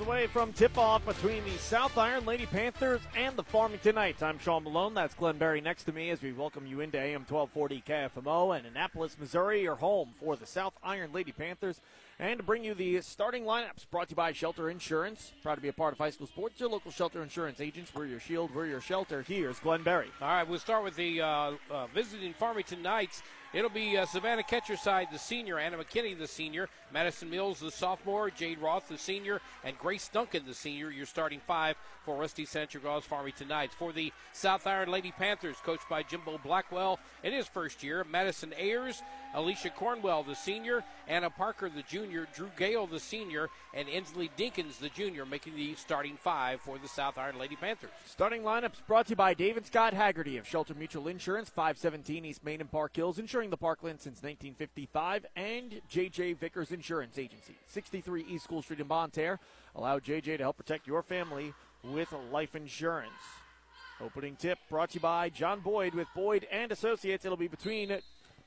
away from tip-off between the South Iron Lady Panthers and the Farmington Knights. I'm Sean Malone. That's Glenn Berry next to me as we welcome you into AM 1240 KFMO and Annapolis, Missouri, your home for the South Iron Lady Panthers. And to bring you the starting lineups brought to you by Shelter Insurance. Proud to be a part of high school sports. Your local Shelter Insurance agents. We're your shield. We're your shelter. Here's Glenn Berry. All right, we'll start with the uh, uh, visiting Farmington Knights. It'll be uh, Savannah Ketcherside, the senior, Anna McKinney, the senior, Madison Mills, the sophomore, Jade Roth, the senior, and Grace Duncan, the senior. Your starting five for Rusty Central Gauze Farmington Knights. For the South Iron Lady Panthers, coached by Jimbo Blackwell in his first year, Madison Ayers, Alicia Cornwell, the senior, Anna Parker, the junior, Drew Gale, the senior, and Inslee Dinkins, the junior, making the starting five for the South Iron Lady Panthers. Starting lineups brought to you by David Scott Haggerty of Shelter Mutual Insurance, 517 East Main and Park Hills, insuring the Parkland since 1955, and JJ Vickers Insurance Agency, 63 East School Street in Terre. Allow JJ to help protect your family with life insurance. Opening tip brought to you by John Boyd with Boyd and Associates. It'll be between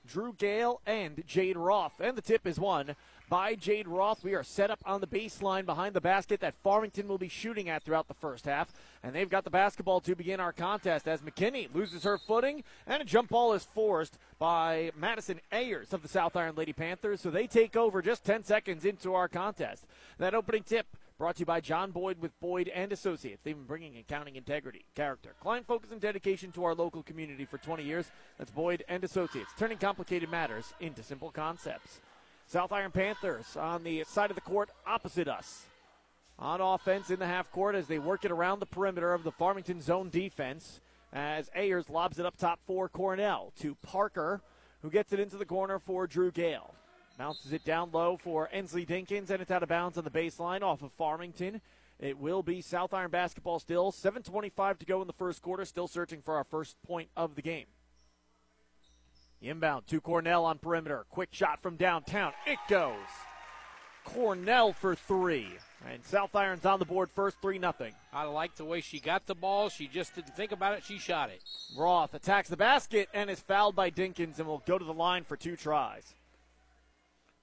Drew Gale and Jade Roth. And the tip is won by Jade Roth. We are set up on the baseline behind the basket that Farmington will be shooting at throughout the first half. And they've got the basketball to begin our contest as McKinney loses her footing and a jump ball is forced by Madison Ayers of the South Iron Lady Panthers. So they take over just 10 seconds into our contest. That opening tip Brought to you by John Boyd with Boyd and Associates. They've been bringing accounting integrity, character, client focus, and dedication to our local community for 20 years. That's Boyd and Associates, turning complicated matters into simple concepts. South Iron Panthers on the side of the court opposite us. On offense in the half court as they work it around the perimeter of the Farmington zone defense. As Ayers lobs it up top for Cornell to Parker, who gets it into the corner for Drew Gale. Bounces it down low for Ensley Dinkins, and it's out of bounds on the baseline off of Farmington. It will be South Iron basketball still. 7.25 to go in the first quarter. Still searching for our first point of the game. Inbound to Cornell on perimeter. Quick shot from downtown. It goes. Cornell for three. And South Iron's on the board first, 3 0. I like the way she got the ball. She just didn't think about it. She shot it. Roth attacks the basket and is fouled by Dinkins and will go to the line for two tries.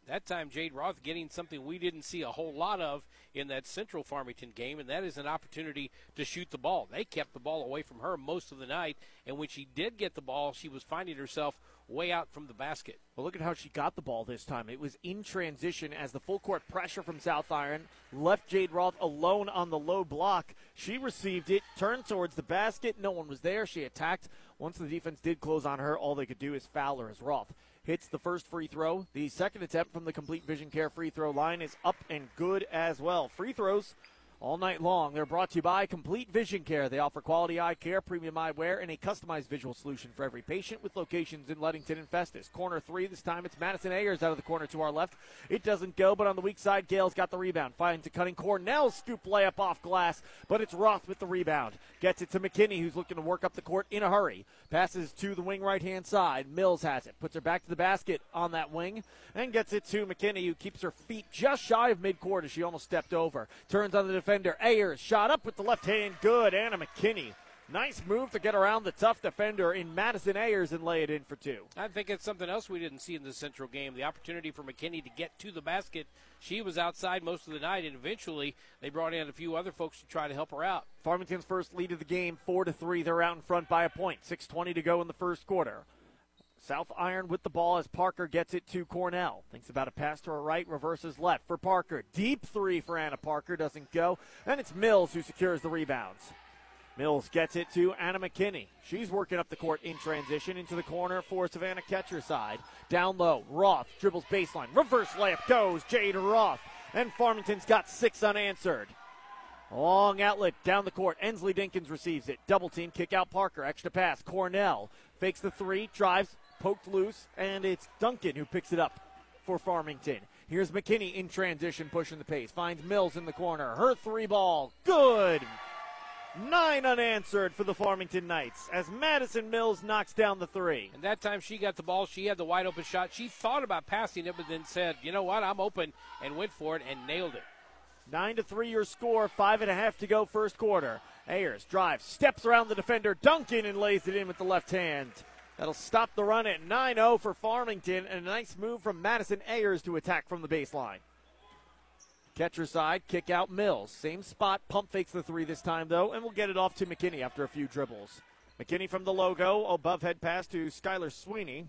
That time, Jade Roth getting something we didn't see a whole lot of in that Central Farmington game, and that is an opportunity to shoot the ball. They kept the ball away from her most of the night, and when she did get the ball, she was finding herself way out from the basket. Well, look at how she got the ball this time. It was in transition as the full court pressure from South Iron left Jade Roth alone on the low block. She received it, turned towards the basket. No one was there. She attacked. Once the defense did close on her, all they could do is foul her as Roth hits the first free throw. The second attempt from the complete vision care free throw line is up and good as well. Free throws all night long. They're brought to you by Complete Vision Care. They offer quality eye care, premium eyewear, and a customized visual solution for every patient with locations in Leadington and Festus. Corner three, this time it's Madison Ayers out of the corner to our left. It doesn't go, but on the weak side, Gale's got the rebound. Finds a cutting Cornell scoop layup off glass, but it's Roth with the rebound. Gets it to McKinney, who's looking to work up the court in a hurry. Passes to the wing right hand side. Mills has it. Puts her back to the basket on that wing and gets it to McKinney, who keeps her feet just shy of midcourt as she almost stepped over. Turns on the defender. Ayers shot up with the left hand. Good. Anna McKinney. Nice move to get around the tough defender in Madison Ayers and lay it in for two. I think it's something else we didn't see in the Central game. The opportunity for McKinney to get to the basket. She was outside most of the night, and eventually they brought in a few other folks to try to help her out. Farmington's first lead of the game, four to three. They're out in front by a point. Six twenty to go in the first quarter. South Iron with the ball as Parker gets it to Cornell. Thinks about a pass to her right, reverses left for Parker. Deep three for Anna Parker doesn't go, and it's Mills who secures the rebounds. Mills gets it to Anna McKinney. She's working up the court in transition into the corner for Savannah Ketcherside. Down low, Roth dribbles baseline. Reverse layup goes Jade Roth. And Farmington's got six unanswered. Long outlet down the court. Ensley Dinkins receives it. Double team, kick out Parker. Extra pass. Cornell fakes the three, drives, poked loose, and it's Duncan who picks it up for Farmington. Here's McKinney in transition, pushing the pace. Finds Mills in the corner. Her three ball. Good. Nine unanswered for the Farmington Knights as Madison Mills knocks down the three. And that time she got the ball, she had the wide open shot. She thought about passing it, but then said, you know what, I'm open, and went for it and nailed it. Nine to three your score, five and a half to go first quarter. Ayers drives, steps around the defender, Duncan, and lays it in with the left hand. That'll stop the run at 9 0 for Farmington, and a nice move from Madison Ayers to attack from the baseline. Ketcherside, kick out Mills. Same spot, pump fakes the three this time, though, and we'll get it off to McKinney after a few dribbles. McKinney from the logo, above head pass to Skylar Sweeney.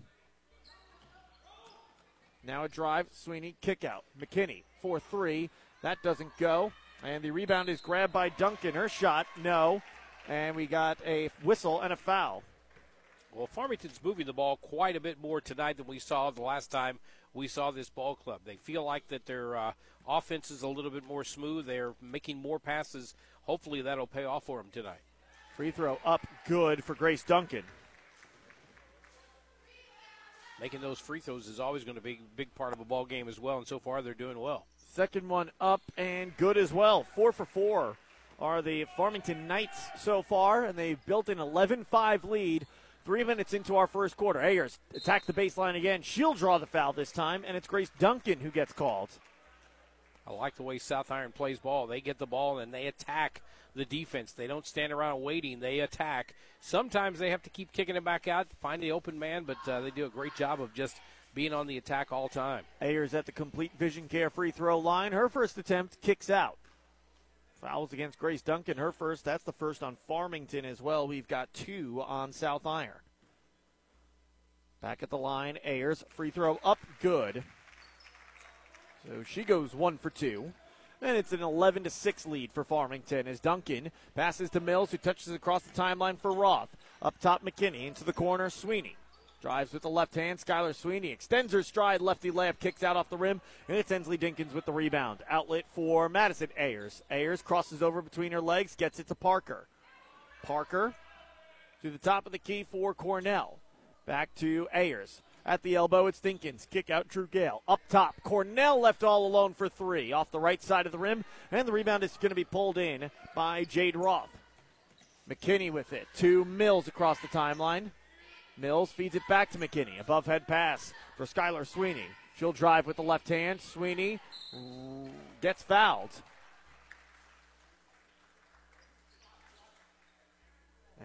Now a drive, Sweeney, kick out. McKinney, 4 3. That doesn't go. And the rebound is grabbed by Duncan. Her shot, no. And we got a whistle and a foul. Well, Farmington's moving the ball quite a bit more tonight than we saw the last time we saw this ball club. They feel like that their uh, offense is a little bit more smooth. They're making more passes. Hopefully, that'll pay off for them tonight. Free throw up good for Grace Duncan. Making those free throws is always going to be a big part of a ball game as well, and so far they're doing well. Second one up and good as well. Four for four are the Farmington Knights so far, and they've built an 11 5 lead Three minutes into our first quarter. Ayers attack the baseline again. She'll draw the foul this time, and it's Grace Duncan who gets called. I like the way South Iron plays ball. They get the ball and they attack the defense. They don't stand around waiting. They attack. Sometimes they have to keep kicking it back out, find the open man, but uh, they do a great job of just being on the attack all time. Ayers at the complete vision care free throw line. Her first attempt kicks out. Fouls against Grace Duncan, her first. That's the first on Farmington as well. We've got two on South Iron. Back at the line, Ayers. Free throw up, good. So she goes one for two. And it's an 11 to 6 lead for Farmington as Duncan passes to Mills, who touches across the timeline for Roth. Up top, McKinney into the corner, Sweeney. Drives with the left hand. Skylar Sweeney extends her stride. Lefty layup kicks out off the rim. And it's Ensley Dinkins with the rebound. Outlet for Madison Ayers. Ayers crosses over between her legs, gets it to Parker. Parker to the top of the key for Cornell. Back to Ayers. At the elbow, it's Dinkins. Kick out Drew Gale. Up top, Cornell left all alone for three. Off the right side of the rim. And the rebound is going to be pulled in by Jade Roth. McKinney with it. Two Mills across the timeline. Mills feeds it back to McKinney. Above head pass for Skylar Sweeney. She'll drive with the left hand. Sweeney gets fouled.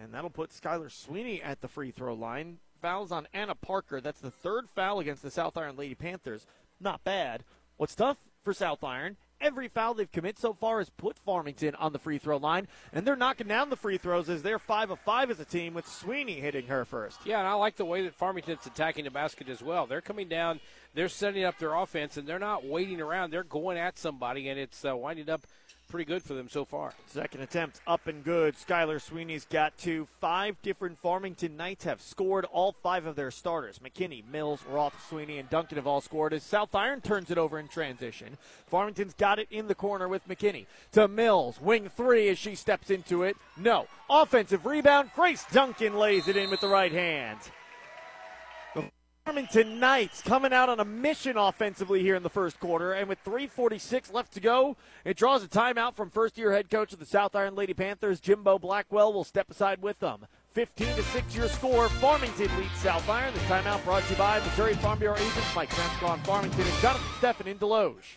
And that'll put Skylar Sweeney at the free throw line. Fouls on Anna Parker. That's the third foul against the South Iron Lady Panthers. Not bad. What's tough for South Iron every foul they've committed so far has put Farmington on the free throw line, and they're knocking down the free throws as they're five of five as a team with Sweeney hitting her first. Yeah, and I like the way that Farmington's attacking the basket as well. They're coming down, they're setting up their offense, and they're not waiting around. They're going at somebody, and it's uh, winding up pretty good for them so far. Second attempt up and good. Skylar Sweeney's got two. Five different Farmington Knights have scored all five of their starters. McKinney, Mills, Roth, Sweeney, and Duncan have all scored as South Iron turns it over in transition. Farmington's got it in the corner with McKinney. To Mills, wing three as she steps into it. No. Offensive rebound. Grace Duncan lays it in with the right hand. Farmington Knights coming out on a mission offensively here in the first quarter, and with 3:46 left to go, it draws a timeout from first-year head coach of the South Iron Lady Panthers, Jimbo Blackwell, will step aside with them. 15 to 6 your score. Farmington leads South Iron. This timeout brought to you by Missouri Farm Bureau agents Mike Sanskron Farmington and Jonathan Steffen in Desloge.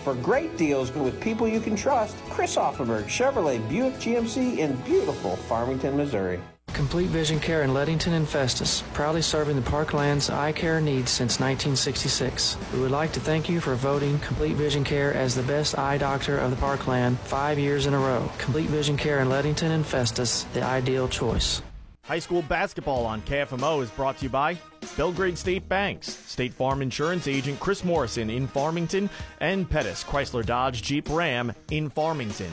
For great deals with people you can trust, Chris Auffenberg Chevrolet Buick GMC in beautiful Farmington, Missouri. Complete Vision Care in Leadington and Festus, proudly serving the Parkland's eye care needs since 1966. We would like to thank you for voting Complete Vision Care as the best eye doctor of the Parkland five years in a row. Complete Vision Care in Leadington and Festus, the ideal choice. High school basketball on KFMO is brought to you by Belgrade State Banks, State Farm Insurance agent Chris Morrison in Farmington, and Pettis Chrysler Dodge Jeep Ram in Farmington.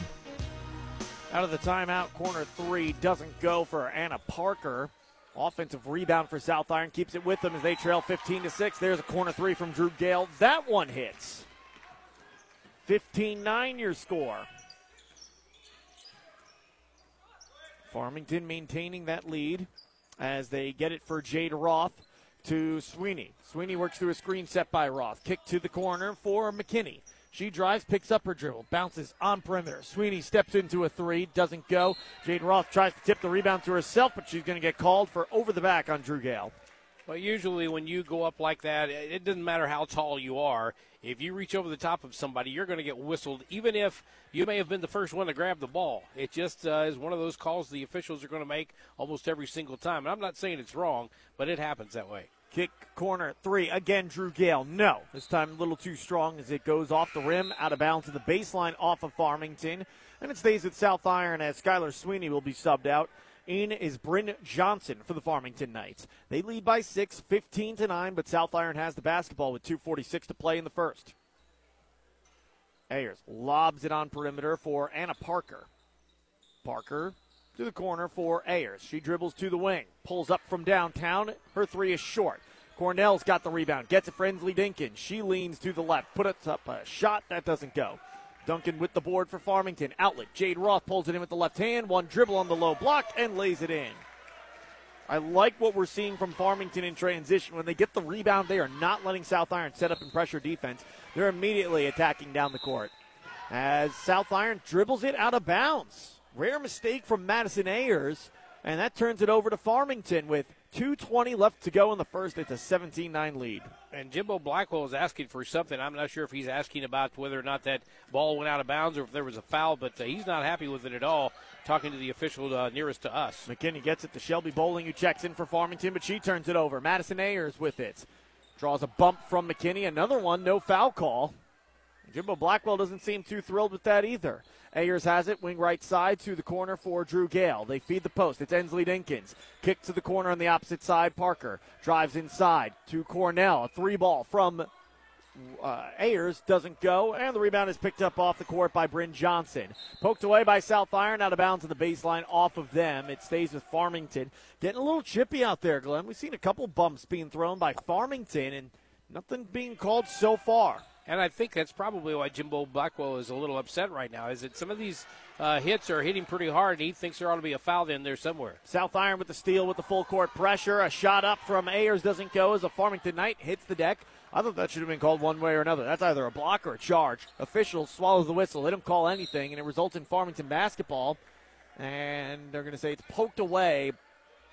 Out of the timeout, corner three doesn't go for Anna Parker. Offensive rebound for South Iron keeps it with them as they trail 15 to 6. There's a corner three from Drew Gale. That one hits. 15 9 your score. Farmington maintaining that lead as they get it for Jade Roth to Sweeney. Sweeney works through a screen set by Roth. Kick to the corner for McKinney. She drives, picks up her dribble, bounces on perimeter. Sweeney steps into a three, doesn't go. Jade Roth tries to tip the rebound to herself, but she's going to get called for over the back on Drew Gale. Well, usually when you go up like that, it doesn't matter how tall you are. If you reach over the top of somebody, you're going to get whistled, even if you may have been the first one to grab the ball. It just uh, is one of those calls the officials are going to make almost every single time. And I'm not saying it's wrong, but it happens that way. Kick corner three. Again, Drew Gale. No. This time a little too strong as it goes off the rim, out of bounds to the baseline off of Farmington. And it stays at South Iron as Skylar Sweeney will be subbed out. In is Bryn Johnson for the Farmington Knights. They lead by six, 15 to 9, but South Iron has the basketball with 2.46 to play in the first. Ayers lobs it on perimeter for Anna Parker. Parker to the corner for Ayers. She dribbles to the wing, pulls up from downtown. Her three is short. Cornell's got the rebound, gets it for Ensley Dinkin. She leans to the left, puts up a shot that doesn't go. Duncan with the board for Farmington. Outlet. Jade Roth pulls it in with the left hand. One dribble on the low block and lays it in. I like what we're seeing from Farmington in transition. When they get the rebound, they are not letting South Iron set up and pressure defense. They're immediately attacking down the court. As South Iron dribbles it out of bounds. Rare mistake from Madison Ayers, and that turns it over to Farmington with 2.20 left to go in the first. It's a 17 9 lead. And Jimbo Blackwell is asking for something. I'm not sure if he's asking about whether or not that ball went out of bounds or if there was a foul, but uh, he's not happy with it at all, talking to the official uh, nearest to us. McKinney gets it to Shelby Bowling, who checks in for Farmington, but she turns it over. Madison Ayers with it. Draws a bump from McKinney. Another one, no foul call. Jimbo Blackwell doesn't seem too thrilled with that either. Ayers has it, wing right side to the corner for Drew Gale. They feed the post. It's Ensley Dinkins. Kick to the corner on the opposite side. Parker drives inside to Cornell. A three ball from uh, Ayers doesn't go, and the rebound is picked up off the court by Bryn Johnson. Poked away by South Iron, out of bounds to the baseline off of them. It stays with Farmington. Getting a little chippy out there, Glenn. We've seen a couple bumps being thrown by Farmington, and nothing being called so far. And I think that's probably why Jimbo Blackwell is a little upset right now. Is that some of these uh, hits are hitting pretty hard, and he thinks there ought to be a foul in there somewhere. South Iron with the steal with the full court pressure. A shot up from Ayers doesn't go as a Farmington Knight hits the deck. I thought that should have been called one way or another. That's either a block or a charge. Official swallows the whistle. Let him call anything, and it results in Farmington basketball. And they're going to say it's poked away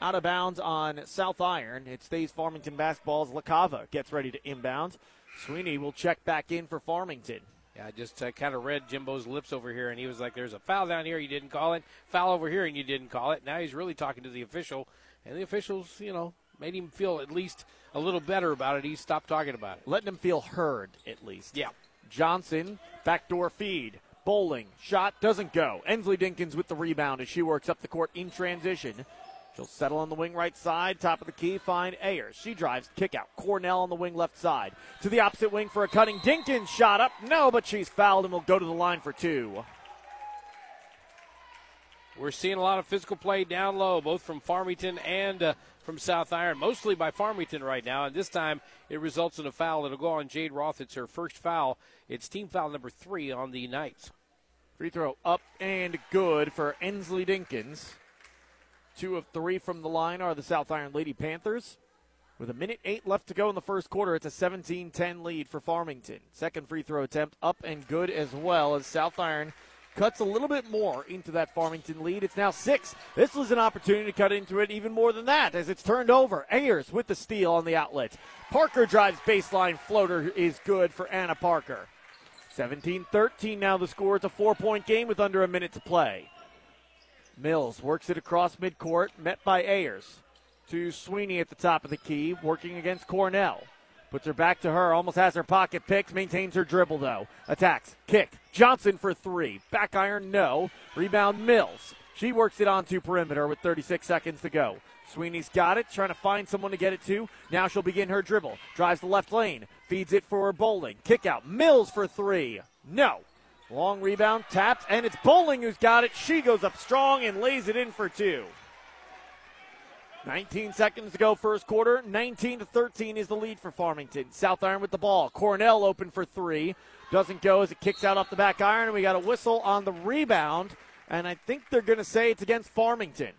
out of bounds on South Iron. It stays Farmington basketball as LaCava gets ready to inbound. Sweeney will check back in for Farmington. Yeah, I just uh, kind of read Jimbo's lips over here, and he was like, "There's a foul down here, you didn't call it. Foul over here, and you didn't call it." Now he's really talking to the official, and the officials, you know, made him feel at least a little better about it. He stopped talking about it, letting him feel heard at least. Yeah. Johnson backdoor feed. Bowling shot doesn't go. Ensley Dinkins with the rebound as she works up the court in transition. She'll settle on the wing right side, top of the key, find Ayers. She drives, kick out. Cornell on the wing left side. To the opposite wing for a cutting. Dinkins shot up. No, but she's fouled and will go to the line for two. We're seeing a lot of physical play down low, both from Farmington and uh, from South Iron, mostly by Farmington right now. And this time it results in a foul. It'll go on Jade Roth. It's her first foul. It's team foul number three on the Knights. Free throw up and good for Ensley Dinkins. Two of three from the line are the South Iron Lady Panthers. With a minute eight left to go in the first quarter, it's a 17 10 lead for Farmington. Second free throw attempt up and good as well as South Iron cuts a little bit more into that Farmington lead. It's now six. This was an opportunity to cut into it even more than that as it's turned over. Ayers with the steal on the outlet. Parker drives baseline floater is good for Anna Parker. 17 13 now the score. It's a four point game with under a minute to play. Mills works it across midcourt, met by Ayers. To Sweeney at the top of the key, working against Cornell. Puts her back to her, almost has her pocket picked, maintains her dribble though. Attacks, kick. Johnson for three. Back iron, no. Rebound, Mills. She works it onto perimeter with 36 seconds to go. Sweeney's got it, trying to find someone to get it to. Now she'll begin her dribble. Drives the left lane, feeds it for Bowling. Kick out, Mills for three. No. Long rebound, tapped, and it's Bowling who's got it. She goes up strong and lays it in for two. 19 seconds to go, first quarter. 19 to 13 is the lead for Farmington. South Iron with the ball. Cornell open for three. Doesn't go as it kicks out off the back iron, we got a whistle on the rebound. And I think they're going to say it's against Farmington.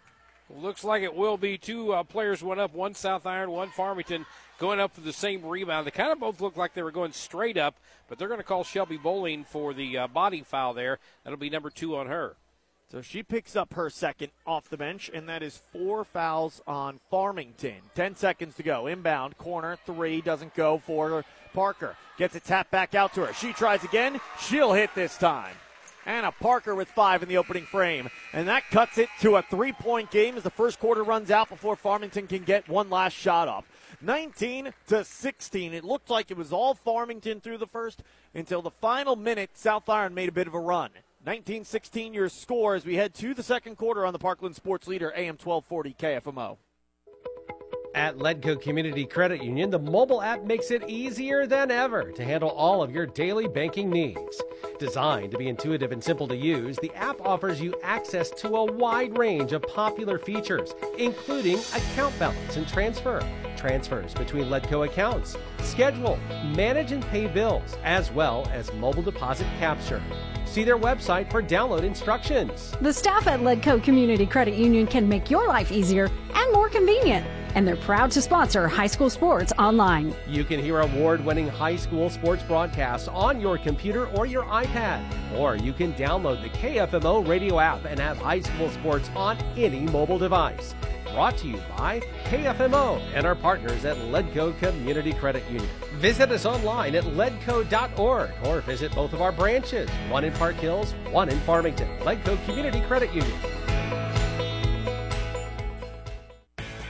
Looks like it will be. Two uh, players went up, one South Iron, one Farmington, going up for the same rebound. They kind of both look like they were going straight up, but they're going to call Shelby Bowling for the uh, body foul there. That'll be number two on her. So she picks up her second off the bench, and that is four fouls on Farmington. Ten seconds to go. Inbound, corner, three, doesn't go for Parker. Gets a tap back out to her. She tries again. She'll hit this time. Anna Parker with five in the opening frame. And that cuts it to a three point game as the first quarter runs out before Farmington can get one last shot off. 19 to 16. It looked like it was all Farmington through the first until the final minute. South Iron made a bit of a run. 1916 your score as we head to the second quarter on the Parkland Sports Leader AM 1240 KFMO. At Ledco Community Credit Union, the mobile app makes it easier than ever to handle all of your daily banking needs. Designed to be intuitive and simple to use, the app offers you access to a wide range of popular features, including account balance and transfer, transfers between Ledco accounts, schedule, manage and pay bills, as well as mobile deposit capture. See their website for download instructions. The staff at Ledco Community Credit Union can make your life easier and more convenient and they're proud to sponsor high school sports online. You can hear award winning high school sports broadcasts on your computer or your iPad, or you can download the KFMO radio app and have high school sports on any mobile device. Brought to you by KFMO and our partners at Ledco Community Credit Union. Visit us online at ledco.org or visit both of our branches, one in Park Hills, one in Farmington. Ledco Community Credit Union.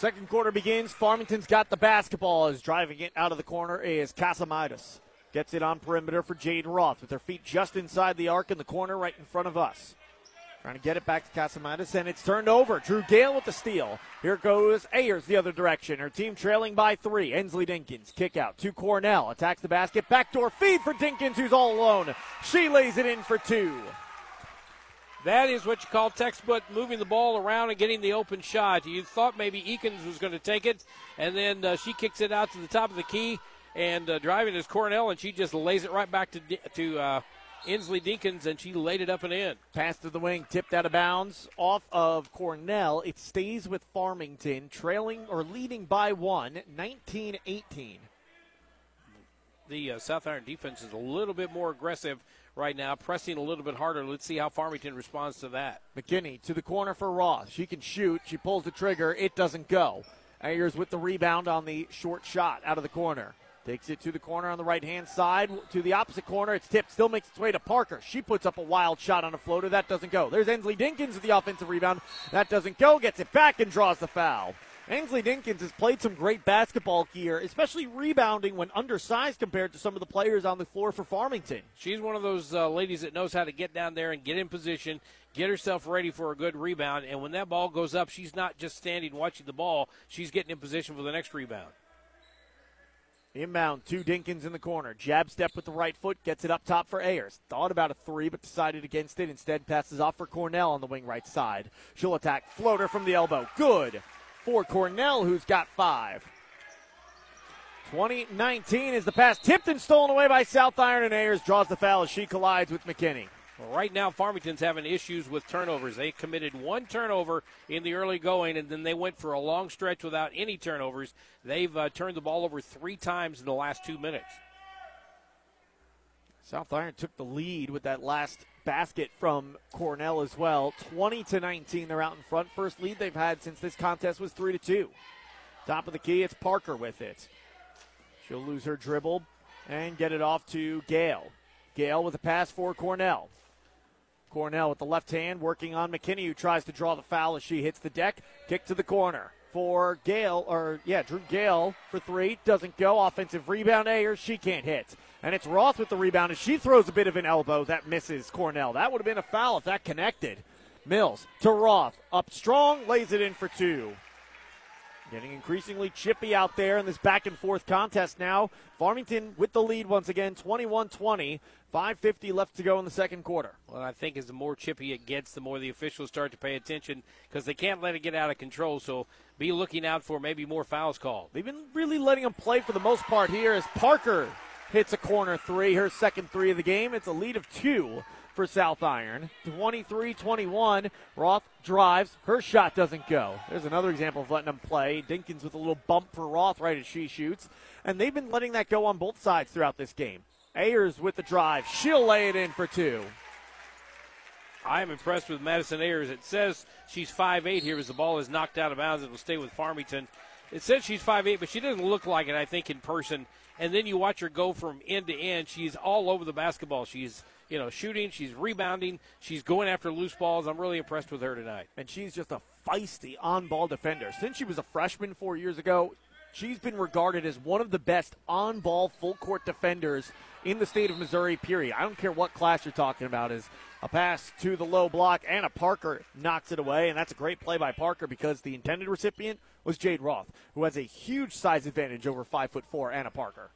Second quarter begins. Farmington's got the basketball. Is driving it out of the corner is Casamitis. Gets it on perimeter for Jade Roth with her feet just inside the arc in the corner right in front of us. Trying to get it back to Casamitis, and it's turned over. Drew Gale with the steal. Here goes Ayers the other direction. Her team trailing by three. Ensley Dinkins kick out to Cornell. Attacks the basket. Backdoor feed for Dinkins, who's all alone. She lays it in for two. That is what you call textbook moving the ball around and getting the open shot. You thought maybe Eakins was going to take it, and then uh, she kicks it out to the top of the key, and uh, driving is Cornell, and she just lays it right back to to uh, Inslee Dinkins, and she laid it up and in. Pass to the wing, tipped out of bounds off of Cornell. It stays with Farmington, trailing or leading by one, 19 18. The uh, South Iron defense is a little bit more aggressive right now, pressing a little bit harder. Let's see how Farmington responds to that. McKinney to the corner for Roth. She can shoot. She pulls the trigger. It doesn't go. Ayers with the rebound on the short shot out of the corner. Takes it to the corner on the right hand side. To the opposite corner. It's tipped. Still makes its way to Parker. She puts up a wild shot on a floater. That doesn't go. There's Ensley Dinkins with the offensive rebound. That doesn't go. Gets it back and draws the foul. Ainsley Dinkins has played some great basketball here, especially rebounding when undersized compared to some of the players on the floor for Farmington. She's one of those uh, ladies that knows how to get down there and get in position, get herself ready for a good rebound, and when that ball goes up, she's not just standing watching the ball, she's getting in position for the next rebound. Inbound, two Dinkins in the corner. Jab step with the right foot, gets it up top for Ayers. Thought about a three, but decided against it. Instead, passes off for Cornell on the wing right side. She'll attack floater from the elbow. Good for Cornell, who's got five. 2019 is the pass and stolen away by South Iron, and Ayers draws the foul as she collides with McKinney. Well, right now, Farmington's having issues with turnovers. They committed one turnover in the early going, and then they went for a long stretch without any turnovers. They've uh, turned the ball over three times in the last two minutes. South Iron took the lead with that last basket from Cornell as well. 20 to 19, they're out in front. First lead they've had since this contest was 3 to 2. Top of the key, it's Parker with it. She'll lose her dribble and get it off to Gale. Gale with a pass for Cornell. Cornell with the left hand working on McKinney, who tries to draw the foul as she hits the deck. Kick to the corner for Gale, or yeah, Drew Gale for three. Doesn't go. Offensive rebound, Ayers. She can't hit. And it's Roth with the rebound, and she throws a bit of an elbow that misses Cornell. That would have been a foul if that connected. Mills to Roth. Up strong, lays it in for two. Getting increasingly chippy out there in this back and forth contest now. Farmington with the lead once again, 21 20. 5.50 left to go in the second quarter. Well, I think as the more chippy it gets, the more the officials start to pay attention because they can't let it get out of control. So be looking out for maybe more fouls called. They've been really letting them play for the most part here as Parker hits a corner three, her second three of the game. It's a lead of two for South Iron. 23 21. Roth drives. Her shot doesn't go. There's another example of letting them play. Dinkins with a little bump for Roth right as she shoots. And they've been letting that go on both sides throughout this game. Ayers with the drive. She'll lay it in for two. I am impressed with Madison Ayers. It says she's 5'8 here as the ball is knocked out of bounds. It will stay with Farmington. It says she's 5'8, but she doesn't look like it, I think, in person. And then you watch her go from end to end. She's all over the basketball. She's you know, shooting. She's rebounding. She's going after loose balls. I'm really impressed with her tonight. And she's just a feisty on ball defender. Since she was a freshman four years ago, she's been regarded as one of the best on ball full court defenders in the state of Missouri, period. I don't care what class you're talking about, is a pass to the low block. Anna Parker knocks it away, and that's a great play by Parker because the intended recipient was Jade Roth, who has a huge size advantage over five foot four Anna Parker.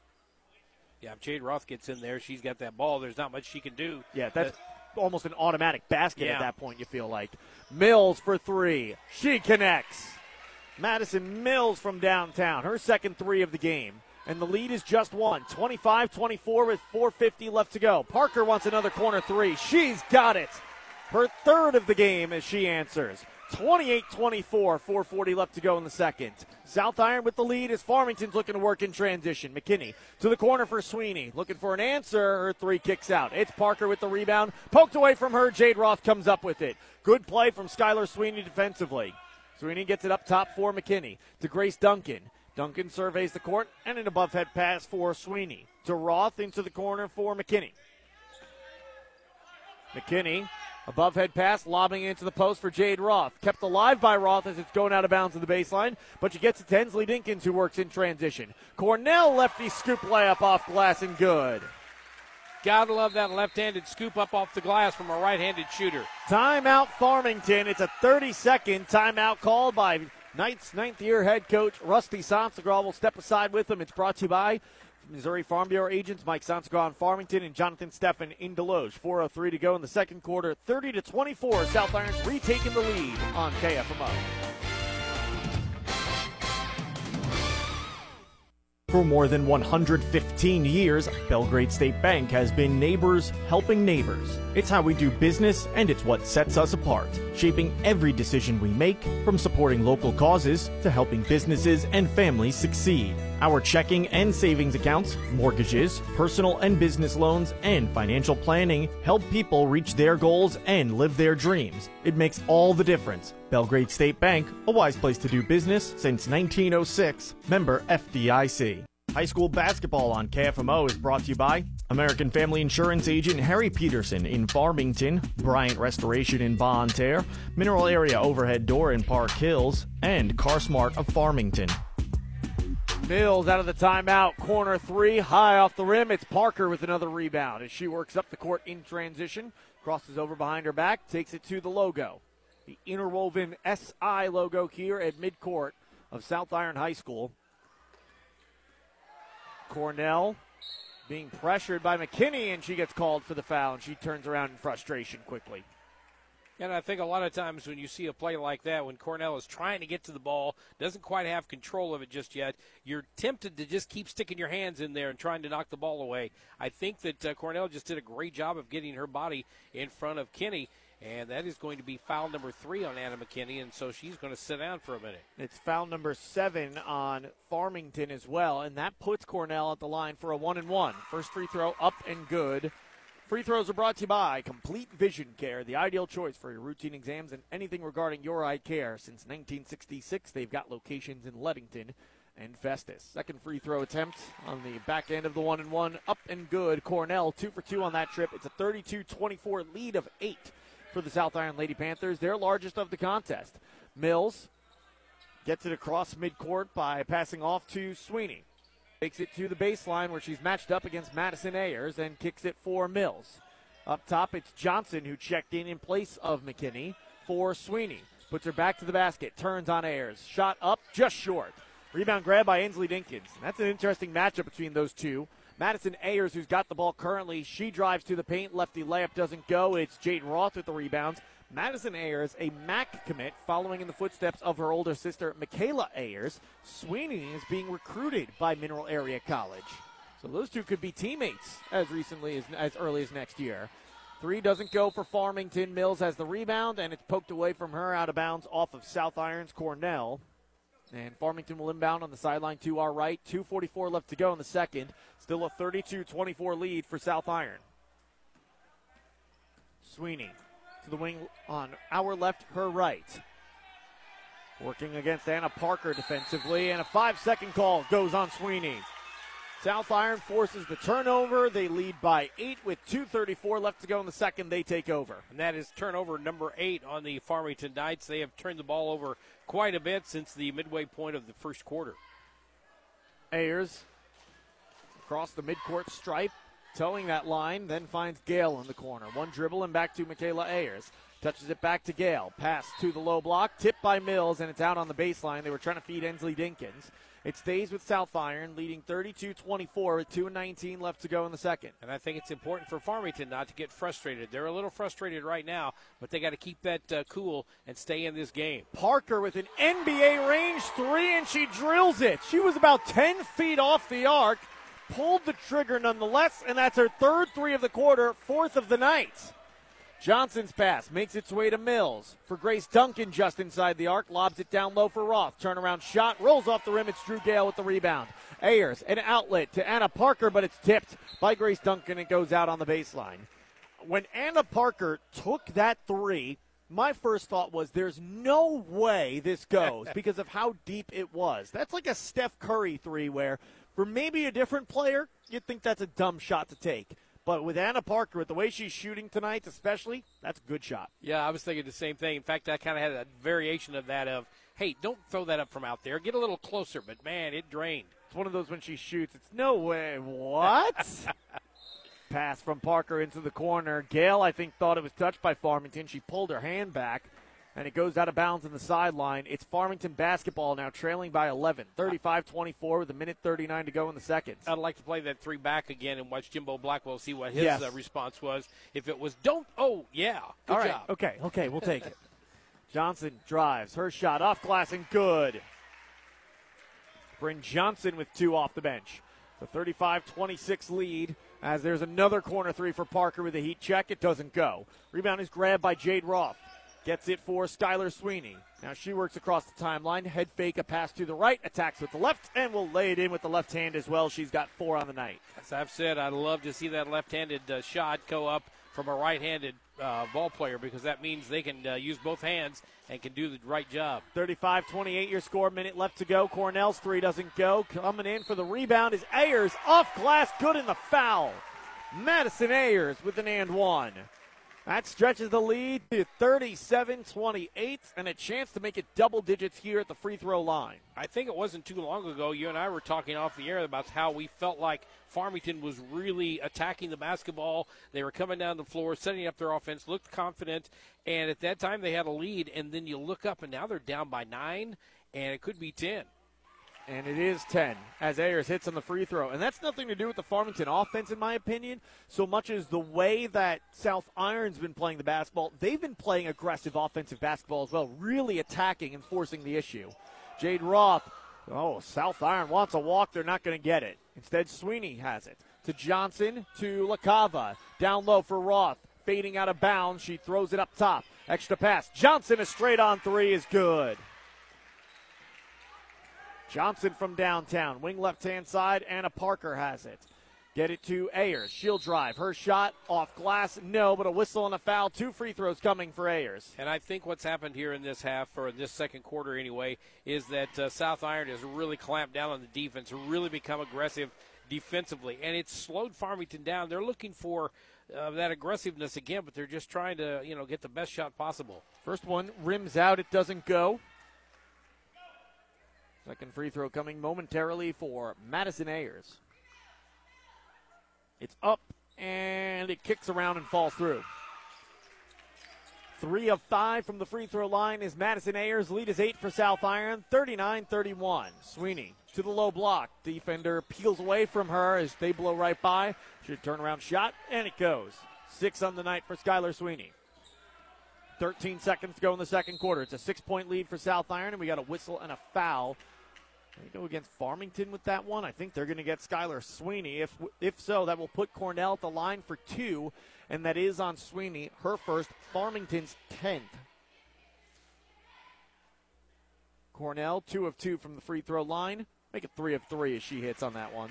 Yeah, if Jade Roth gets in there, she's got that ball. There's not much she can do. Yeah, that's almost an automatic basket yeah. at that point, you feel like. Mills for three. She connects. Madison Mills from downtown, her second three of the game. And the lead is just one 25 24 with 4.50 left to go. Parker wants another corner three. She's got it. Her third of the game as she answers. 28 24, 440 left to go in the second. South Iron with the lead as Farmington's looking to work in transition. McKinney to the corner for Sweeney. Looking for an answer. Her three kicks out. It's Parker with the rebound. Poked away from her. Jade Roth comes up with it. Good play from Skylar Sweeney defensively. Sweeney gets it up top for McKinney to Grace Duncan. Duncan surveys the court and an above head pass for Sweeney. To Roth into the corner for McKinney. McKinney Above head pass, lobbing into the post for Jade Roth. Kept alive by Roth as it's going out of bounds to the baseline, but she gets it to Ensley Dinkins, who works in transition. Cornell lefty scoop layup off glass and good. Gotta love that left handed scoop up off the glass from a right handed shooter. Timeout Farmington. It's a 30 second timeout called by Knights ninth year head coach Rusty Sansagraw will step aside with him. It's brought to you by Missouri Farm Bureau agents Mike Sansagra in Farmington and Jonathan Steffen in Desloge. 4:03 to go in the second quarter. 30 to 24. South Irons retaking the lead on KFMO. For more than 115 years, Belgrade State Bank has been neighbors helping neighbors. It's how we do business and it's what sets us apart, shaping every decision we make from supporting local causes to helping businesses and families succeed. Our checking and savings accounts, mortgages, personal and business loans, and financial planning help people reach their goals and live their dreams. It makes all the difference. Belgrade State Bank, a wise place to do business since 1906, member FDIC. High school basketball on KFMO is brought to you by American Family Insurance agent Harry Peterson in Farmington, Bryant Restoration in Bonne Terre, Mineral Area Overhead Door in Park Hills, and CarSmart of Farmington. Mills out of the timeout, corner three, high off the rim. It's Parker with another rebound as she works up the court in transition, crosses over behind her back, takes it to the logo. The interwoven SI logo here at midcourt of South Iron High School. Cornell being pressured by McKinney, and she gets called for the foul, and she turns around in frustration quickly. And I think a lot of times when you see a play like that, when Cornell is trying to get to the ball, doesn't quite have control of it just yet, you're tempted to just keep sticking your hands in there and trying to knock the ball away. I think that uh, Cornell just did a great job of getting her body in front of Kinney. And that is going to be foul number three on Anna McKinney, and so she's going to sit down for a minute. It's foul number seven on Farmington as well, and that puts Cornell at the line for a one and one. First free throw up and good. Free throws are brought to you by Complete Vision Care, the ideal choice for your routine exams and anything regarding your eye care. Since 1966, they've got locations in Leadington and Festus. Second free throw attempt on the back end of the one and one, up and good. Cornell two for two on that trip. It's a 32-24 lead of eight for the South Iron Lady Panthers, their largest of the contest. Mills gets it across midcourt by passing off to Sweeney. Takes it to the baseline where she's matched up against Madison Ayers and kicks it for Mills. Up top, it's Johnson who checked in in place of McKinney. for Sweeney. Puts her back to the basket, turns on Ayers. Shot up, just short. Rebound grab by Ensley Dinkins. That's an interesting matchup between those two. Madison Ayers, who's got the ball currently, she drives to the paint. Lefty layup doesn't go. It's Jade Roth with the rebounds. Madison Ayers, a MAC commit, following in the footsteps of her older sister, Michaela Ayers. Sweeney is being recruited by Mineral Area College. So those two could be teammates as recently as, as early as next year. Three doesn't go for Farmington. Mills has the rebound, and it's poked away from her out of bounds off of South Irons Cornell. And Farmington will inbound on the sideline to our right. 2.44 left to go in the second. Still a 32 24 lead for South Iron. Sweeney to the wing on our left, her right. Working against Anna Parker defensively, and a five second call goes on Sweeney. South Iron forces the turnover. They lead by eight with 2.34 left to go in the second. They take over. And that is turnover number eight on the Farmington Knights. They have turned the ball over quite a bit since the midway point of the first quarter. Ayers across the midcourt stripe, towing that line, then finds Gale in the corner. One dribble and back to Michaela Ayers. Touches it back to Gale. Pass to the low block, tipped by Mills, and it's out on the baseline. They were trying to feed Ensley Dinkins. It stays with South Iron, leading 32 24 with 2.19 left to go in the second. And I think it's important for Farmington not to get frustrated. They're a little frustrated right now, but they got to keep that uh, cool and stay in this game. Parker with an NBA range three, and she drills it. She was about 10 feet off the arc, pulled the trigger nonetheless, and that's her third three of the quarter, fourth of the night. Johnson's pass makes its way to Mills. For Grace Duncan just inside the arc, lobs it down low for Roth. Turnaround shot, rolls off the rim. It's Drew Gale with the rebound. Ayers, an outlet to Anna Parker, but it's tipped by Grace Duncan. It goes out on the baseline. When Anna Parker took that three, my first thought was there's no way this goes because of how deep it was. That's like a Steph Curry three where for maybe a different player, you'd think that's a dumb shot to take. But with Anna Parker, with the way she's shooting tonight, especially, that's a good shot. Yeah, I was thinking the same thing. In fact, I kind of had a variation of that of, hey, don't throw that up from out there. Get a little closer. But man, it drained. It's one of those when she shoots. It's no way. What? Pass from Parker into the corner. Gale, I think, thought it was touched by Farmington. She pulled her hand back, and it goes out of bounds on the sideline. It's Farmington basketball now, trailing by 11, 35 24 with a minute 39 to go in the second. I'd like to play that three back again and watch Jimbo Blackwell see what his Yes. uh, response was. If it was, don't, oh, yeah, good All right. job. Okay, okay, we'll take it. Johnson drives. Her shot off glass and good. Bryn Johnson with two off the bench. The 35 26 lead as there's another corner three for Parker with a heat check. It doesn't go. Rebound is grabbed by Jade Roth. Gets it for Skylar Sweeney. Now she works across the timeline. Head fake, a pass to the right, attacks with the left, and will lay it in with the left hand as well. She's got four on the night. As I've said, I'd love to see that left-handed uh, shot go up from a right-handed uh, ball player because that means they can uh, use both hands and can do the right job. 35 28 your score, minute left to go. Cornell's three doesn't go. Coming in for the rebound is Ayers. Off glass, good in the foul. Madison Ayers with an and one. That stretches the lead to 37 28 and a chance to make it double digits here at the free throw line. I think it wasn't too long ago. You and I were talking off the air about how we felt like Farmington was really attacking the basketball. They were coming down the floor, setting up their offense, looked confident, and at that time they had a lead. And then you look up, and now they're down by nine, and it could be ten. And it is 10 as Ayers hits on the free throw. And that's nothing to do with the Farmington offense, in my opinion, so much as the way that South Iron's been playing the basketball. They've been playing aggressive offensive basketball as well, really attacking and forcing the issue. Jade Roth, oh, South Iron wants a walk. They're not going to get it. Instead, Sweeney has it. To Johnson, to LaCava. Down low for Roth. Fading out of bounds. She throws it up top. Extra pass. Johnson, a straight on three is good. Johnson from downtown. Wing left hand side. Anna Parker has it. Get it to Ayers. She'll drive. Her shot off glass. No, but a whistle and a foul. Two free throws coming for Ayers. And I think what's happened here in this half, or in this second quarter anyway, is that uh, South Iron has really clamped down on the defense, really become aggressive defensively, and it's slowed Farmington down. They're looking for uh, that aggressiveness again, but they're just trying to, you know, get the best shot possible. First one rims out. It doesn't go. Second free throw coming momentarily for Madison Ayers. It's up and it kicks around and falls through. Three of five from the free throw line is Madison Ayers. Lead is eight for South Iron, 39 31. Sweeney to the low block. Defender peels away from her as they blow right by. Should turn around shot, and it goes. Six on the night for Skylar Sweeney. 13 seconds to go in the second quarter. It's a six point lead for South Iron, and we got a whistle and a foul. They go against Farmington with that one. I think they're going to get Skylar Sweeney. If if so, that will put Cornell at the line for two and that is on Sweeney, her first, Farmington's 10th. Cornell, two of two from the free throw line. Make it three of three as she hits on that one.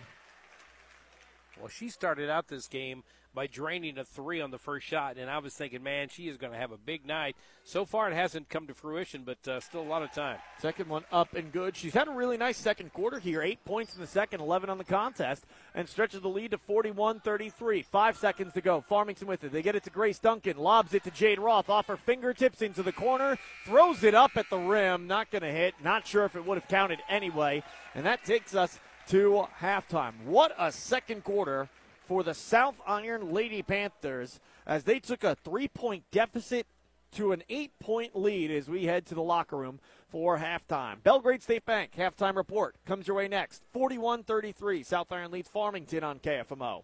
Well, she started out this game by draining a three on the first shot, and I was thinking, man, she is going to have a big night. So far, it hasn't come to fruition, but uh, still a lot of time. Second one up and good. She's had a really nice second quarter here. Eight points in the second, 11 on the contest, and stretches the lead to 41 33. Five seconds to go. Farmington with it. They get it to Grace Duncan, lobs it to Jade Roth off her fingertips into the corner, throws it up at the rim. Not going to hit. Not sure if it would have counted anyway. And that takes us to halftime. What a second quarter for the South Iron Lady Panthers as they took a three point deficit to an eight point lead as we head to the locker room for halftime. Belgrade State Bank halftime report comes your way next. 41 33. South Iron leads Farmington on KFMO.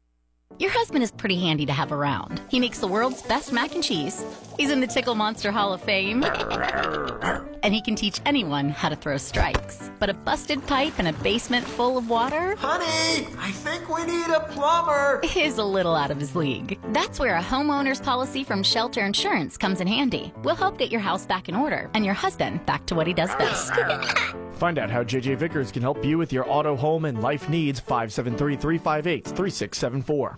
Your husband is pretty handy to have around. He makes the world's best mac and cheese. He's in the Tickle Monster Hall of Fame. and he can teach anyone how to throw strikes. But a busted pipe and a basement full of water? Honey, I think we need a plumber. Is a little out of his league. That's where a homeowner's policy from Shelter Insurance comes in handy. We'll help get your house back in order and your husband back to what he does best. Find out how JJ Vickers can help you with your auto, home, and life needs. 573 358 3674.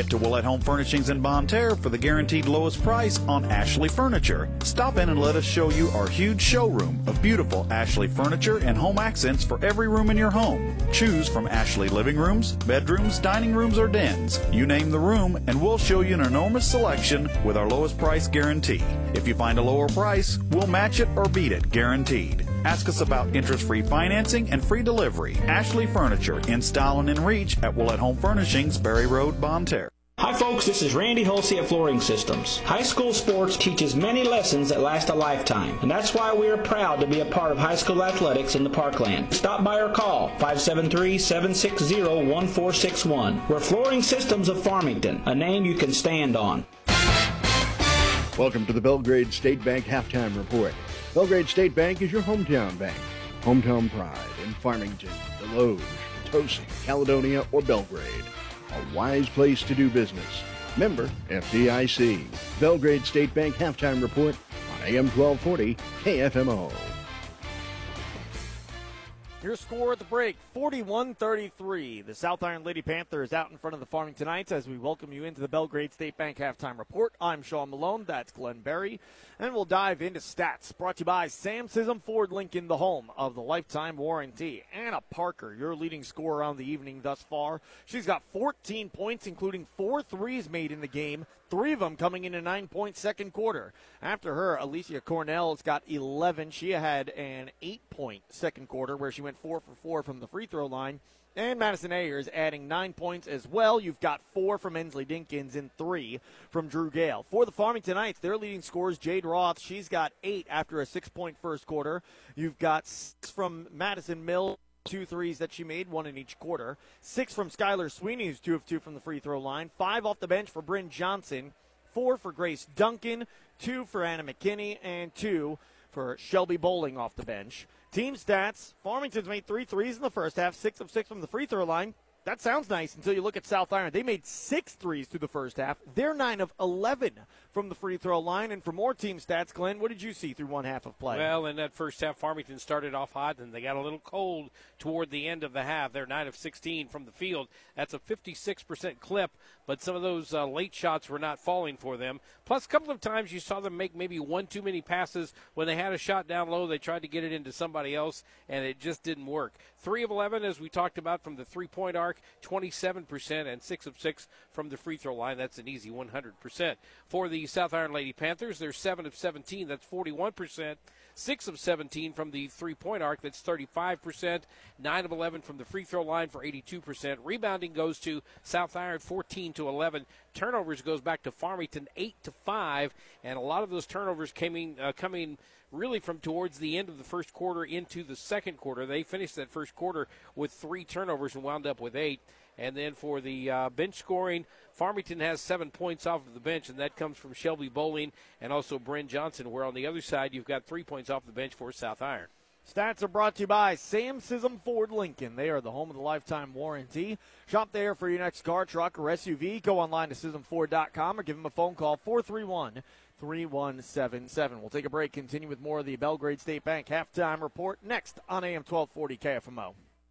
Get to Willett Home Furnishings in Bonne Terre for the guaranteed lowest price on Ashley Furniture. Stop in and let us show you our huge showroom of beautiful Ashley furniture and home accents for every room in your home. Choose from Ashley living rooms, bedrooms, dining rooms, or dens. You name the room, and we'll show you an enormous selection with our lowest price guarantee. If you find a lower price, we'll match it or beat it, guaranteed. Ask us about interest-free financing and free delivery. Ashley Furniture in style and in reach at Willett Home Furnishings, Berry Road, Bonne Terre. Hi folks, this is Randy Holsey at Flooring Systems. High school sports teaches many lessons that last a lifetime, and that's why we are proud to be a part of high school athletics in the Parkland. Stop by or call 573-760-1461. We're Flooring Systems of Farmington, a name you can stand on. Welcome to the Belgrade State Bank Halftime Report. Belgrade State Bank is your hometown bank. Hometown pride in Farmington, Desloge, Potosi, Caledonia, or Belgrade. A wise place to do business. Member FDIC. Belgrade State Bank Halftime Report on AM 1240 KFMO. Your score at the break 41 33. The South Iron Lady Panthers out in front of the Farmington Knights as we welcome you into the Belgrade State Bank halftime report. I'm Sean Malone. That's Glenn Berry. And we'll dive into stats brought to you by Sam Scism Ford Lincoln, the home of the lifetime warranty. Anna Parker, your leading scorer on the evening thus far. She's got 14 points, including four threes made in the game, three of them coming in a nine point second quarter. After her, Alicia Cornell's got 11. She had an eight point second quarter where she went four for four from the free throw line. And Madison Ayers adding nine points as well. You've got four from Ensley Dinkins and three from Drew Gale. For the Farmington Knights, their leading scores, Jade Roth, she's got eight after a six point first quarter. You've got six from Madison Mill two threes that she made, one in each quarter. Six from Skylar Sweeney, who's two of two from the free throw line. Five off the bench for Bryn Johnson. Four for Grace Duncan. two for Anna McKinney, and two for Shelby Bowling off the bench. Team stats Farmington's made three threes in the first half, six of six from the free throw line. That sounds nice until you look at South Iron. They made six threes through the first half. They're 9 of 11 from the free throw line. And for more team stats, Glenn, what did you see through one half of play? Well, in that first half, Farmington started off hot, and they got a little cold toward the end of the half. They're 9 of 16 from the field. That's a 56% clip, but some of those uh, late shots were not falling for them. Plus, a couple of times you saw them make maybe one too many passes. When they had a shot down low, they tried to get it into somebody else, and it just didn't work. 3 of 11, as we talked about, from the three point arc, 27%, and 6 of 6 from the free throw line. That's an easy 100%. For the South Iron Lady Panthers, they're 7 of 17. That's 41%. 6 of 17 from the three point arc. That's 35%. 9 of 11 from the free throw line for 82%. Rebounding goes to South Iron 14 to 11. Turnovers goes back to Farmington 8 to 5. And a lot of those turnovers coming, uh, coming really from towards the end of the first quarter into the second quarter. They finished that first quarter with three turnovers and wound up with eight. And then for the uh, bench scoring, Farmington has seven points off of the bench, and that comes from Shelby Bowling and also Bryn Johnson, where on the other side, you've got three points off the bench for South Iron. Stats are brought to you by Sam Scism Ford Lincoln. They are the home of the lifetime warranty. Shop there for your next car, truck, or SUV. Go online to ScismFord.com or give them a phone call 431 3177. We'll take a break, continue with more of the Belgrade State Bank halftime report next on AM 1240 KFMO.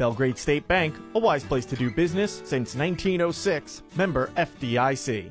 Belgrade State Bank, a wise place to do business since 1906, member FDIC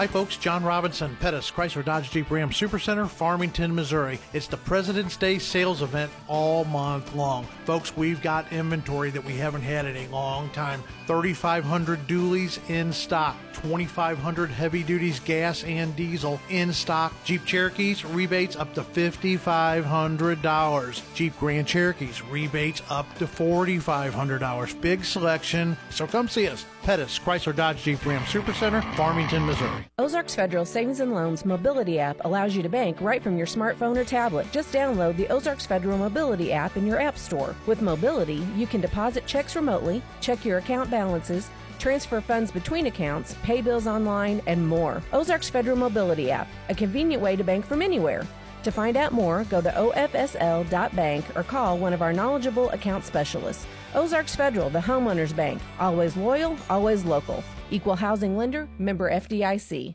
Hi, folks. John Robinson, Pettis, Chrysler Dodge Jeep Ram Supercenter, Farmington, Missouri. It's the President's Day sales event all month long. Folks, we've got inventory that we haven't had in a long time. 3,500 dualies in stock, 2,500 heavy duties gas and diesel in stock. Jeep Cherokees rebates up to $5,500. Jeep Grand Cherokees rebates up to $4,500. Big selection. So come see us. Pettis, Chrysler Dodge Jeep Ram Supercenter, Farmington, Missouri. Ozarks Federal Savings and Loans Mobility app allows you to bank right from your smartphone or tablet. Just download the Ozarks Federal Mobility app in your app store. With Mobility, you can deposit checks remotely, check your account balances, transfer funds between accounts, pay bills online, and more. Ozarks Federal Mobility app, a convenient way to bank from anywhere. To find out more, go to ofsl.bank or call one of our knowledgeable account specialists. Ozarks Federal, the homeowners bank. Always loyal, always local. Equal housing lender, member FDIC.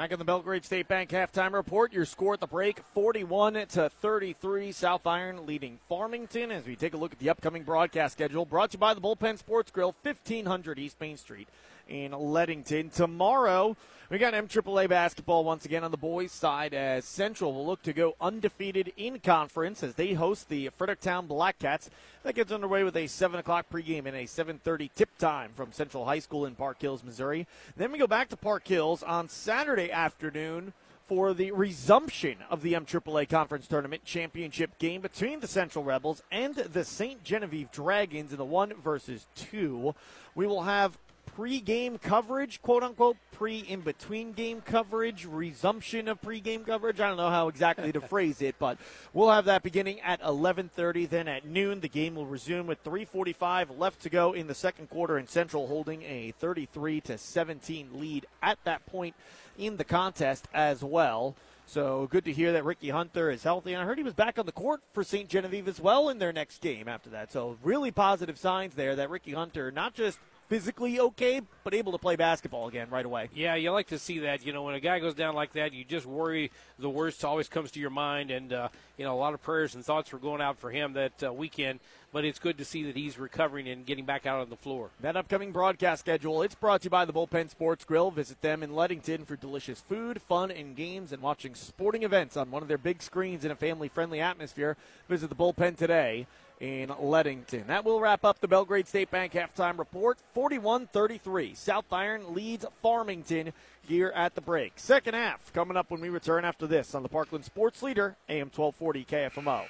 Back in the Belgrade State Bank halftime report, your score at the break 41 to 33. South Iron leading Farmington as we take a look at the upcoming broadcast schedule. Brought to you by the Bullpen Sports Grill, 1500 East Main Street in Leadington. Tomorrow, we got MAAA basketball once again on the boys' side as Central will look to go undefeated in conference as they host the Fredericktown Blackcats. That gets underway with a 7 o'clock pregame and a 7.30 tip time from Central High School in Park Hills, Missouri. Then we go back to Park Hills on Saturday afternoon for the resumption of the MAAA Conference Tournament Championship game between the Central Rebels and the St. Genevieve Dragons in the one versus two. We will have pre-game coverage, quote unquote, pre in between game coverage, resumption of pre-game coverage. I don't know how exactly to phrase it, but we'll have that beginning at 11:30. Then at noon, the game will resume with 3:45 left to go in the second quarter, and Central holding a 33 to 17 lead at that point in the contest as well. So good to hear that Ricky Hunter is healthy. And I heard he was back on the court for St. Genevieve as well in their next game after that. So really positive signs there that Ricky Hunter not just physically okay, but able to play basketball again right away. Yeah, you like to see that. You know, when a guy goes down like that, you just worry the worst always comes to your mind. And, uh, you know, a lot of prayers and thoughts were going out for him that uh, weekend. But it's good to see that he's recovering and getting back out on the floor. That upcoming broadcast schedule, it's brought to you by the Bullpen Sports Grill. Visit them in Leadington for delicious food, fun, and games, and watching sporting events on one of their big screens in a family-friendly atmosphere. Visit the Bullpen today in Leadington. That will wrap up the Belgrade State Bank halftime report. 41 33. South Iron leads Farmington here at the break. Second half coming up when we return after this on the Parkland Sports Leader, AM 1240 KFMO.